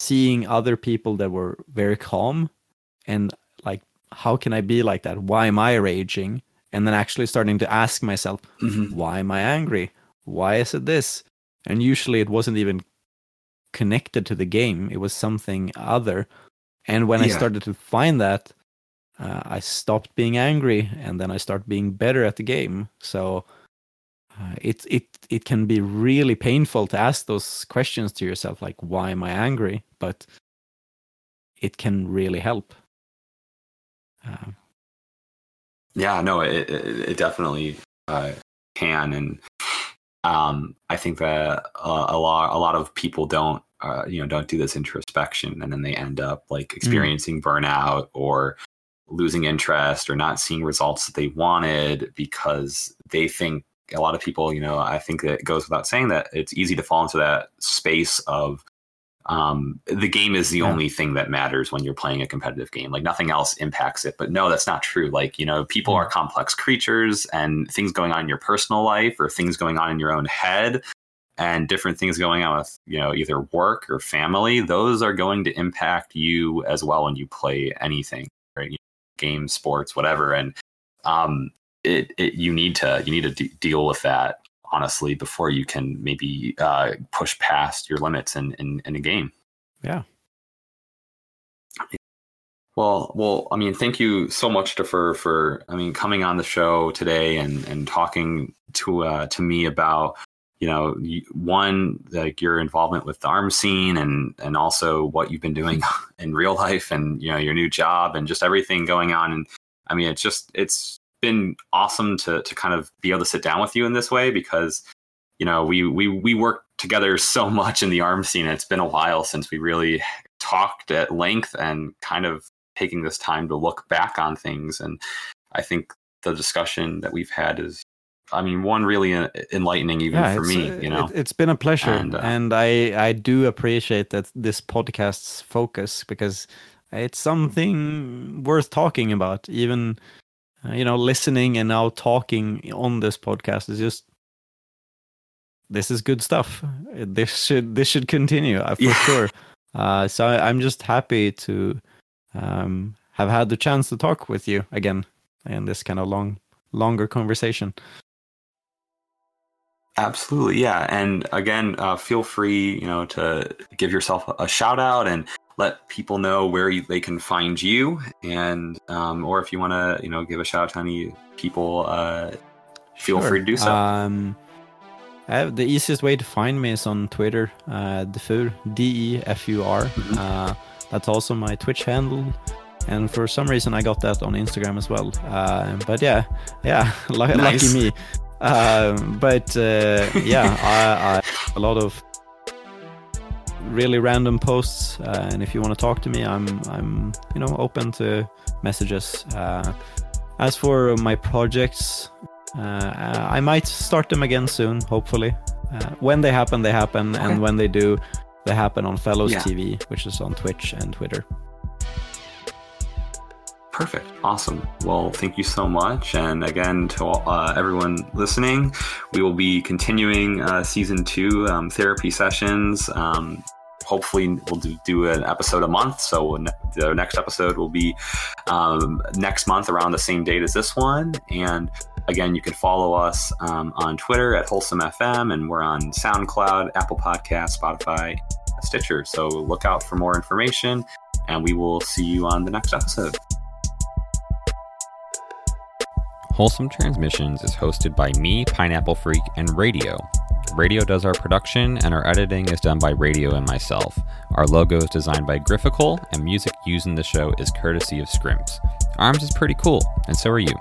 seeing other people that were very calm and how can I be like that? Why am I raging? And then actually starting to ask myself, Mhm. why am I angry? Why is it this? And usually it wasn't even connected to the game, it was something other. And when I started to find that, uh, I stopped being angry and then I start being better at the game. So uh, it, it, it can be really painful to ask those questions to yourself, like, why am I angry? But it can really help. Uh, Yeah, no, it it, it definitely uh, can, and um, I think that uh, a lot a lot of people don't uh, you know don't do this introspection, and then they end up like experiencing burnout or losing interest or not seeing results that they wanted because they think a lot of people you know i think that it goes without saying that it's easy to fall into that space of um, the game is the Yeah. only thing that matters when you're playing a competitive game. Like nothing else impacts it. But no, that's not true. Like, you know, people are complex creatures and things going on in your personal life or things going on in your own head and different things going on with, you know, either work or family, those are going to impact you as well when you play anything, right? You games, sports, whatever. And um, it, it you need to you need to de- deal with that honestly before you can maybe uh, push past your limits in, in, in a game. Yeah. Well, well, I mean, thank you so much to for for I mean coming on the show today and and talking to uh, to me about you know one like your involvement with the arm scene and and also what you've been doing in real life and you know your new job and just everything going on and I mean it's just it's been awesome to to kind of be able to sit down with you in this way because you know we we we work together so much in the arm scene. It's been a while since we really talked at length and kind of taking this time to look back on things. And i think the discussion that we've had is i mean one really enlightening even for me uh, you know? it, it's been a pleasure. And, and, uh, i i do appreciate that this podcast's focus because it's something worth talking about even uh, you know listening and now talking on this podcast is just this is good stuff this should this should continue uh, for Yeah. sure uh, so I, i'm just happy to um, have had the chance to talk with you again in this kind of long longer conversation Absolutely, yeah. And again, uh, feel free, you know, to give yourself a shout out and let people know where you, they can find you, and um, or if you want to, you know, give a shout out to any people, uh, feel Sure. free to do so. Um, I have, the easiest way to find me is on Twitter, uh, Defur, D E F U R. Mhm. Uh, that's also my Twitch handle. And for some reason, I got that on Instagram as well. Uh, but yeah, yeah, lu- Nice. lucky me. Um, but uh, yeah, I, I a lot of really random posts, uh, and if you want to talk to me, I'm I'm you know open to messages. Uh, as for my projects, uh, I might start them again soon, hopefully. Uh, when they happen, they happen, Okay. and when they do, they happen on Fellows Yeah. TV, which is on Twitch and Twitter. Perfect. Awesome. Well, thank you so much. And again, to uh, everyone listening, we will be continuing uh, season two um, therapy sessions. Um, hopefully, we'll do, an episode a month. So the next episode will be um, next month around the same date as this one. And again, you can follow us um, on Twitter at Wholesome FM, and we're on SoundCloud, Apple Podcast, Spotify, Stitcher. So look out for more information, and we will see you on the next episode. Wholesome Transmissions is hosted by me, Pineapple Freak, and Radio. Radio does our production, and our editing is done by Radio and myself. Our logo is designed by Griffical, and music used in the show is courtesy of Scrimps. Arms is pretty cool, and so are you.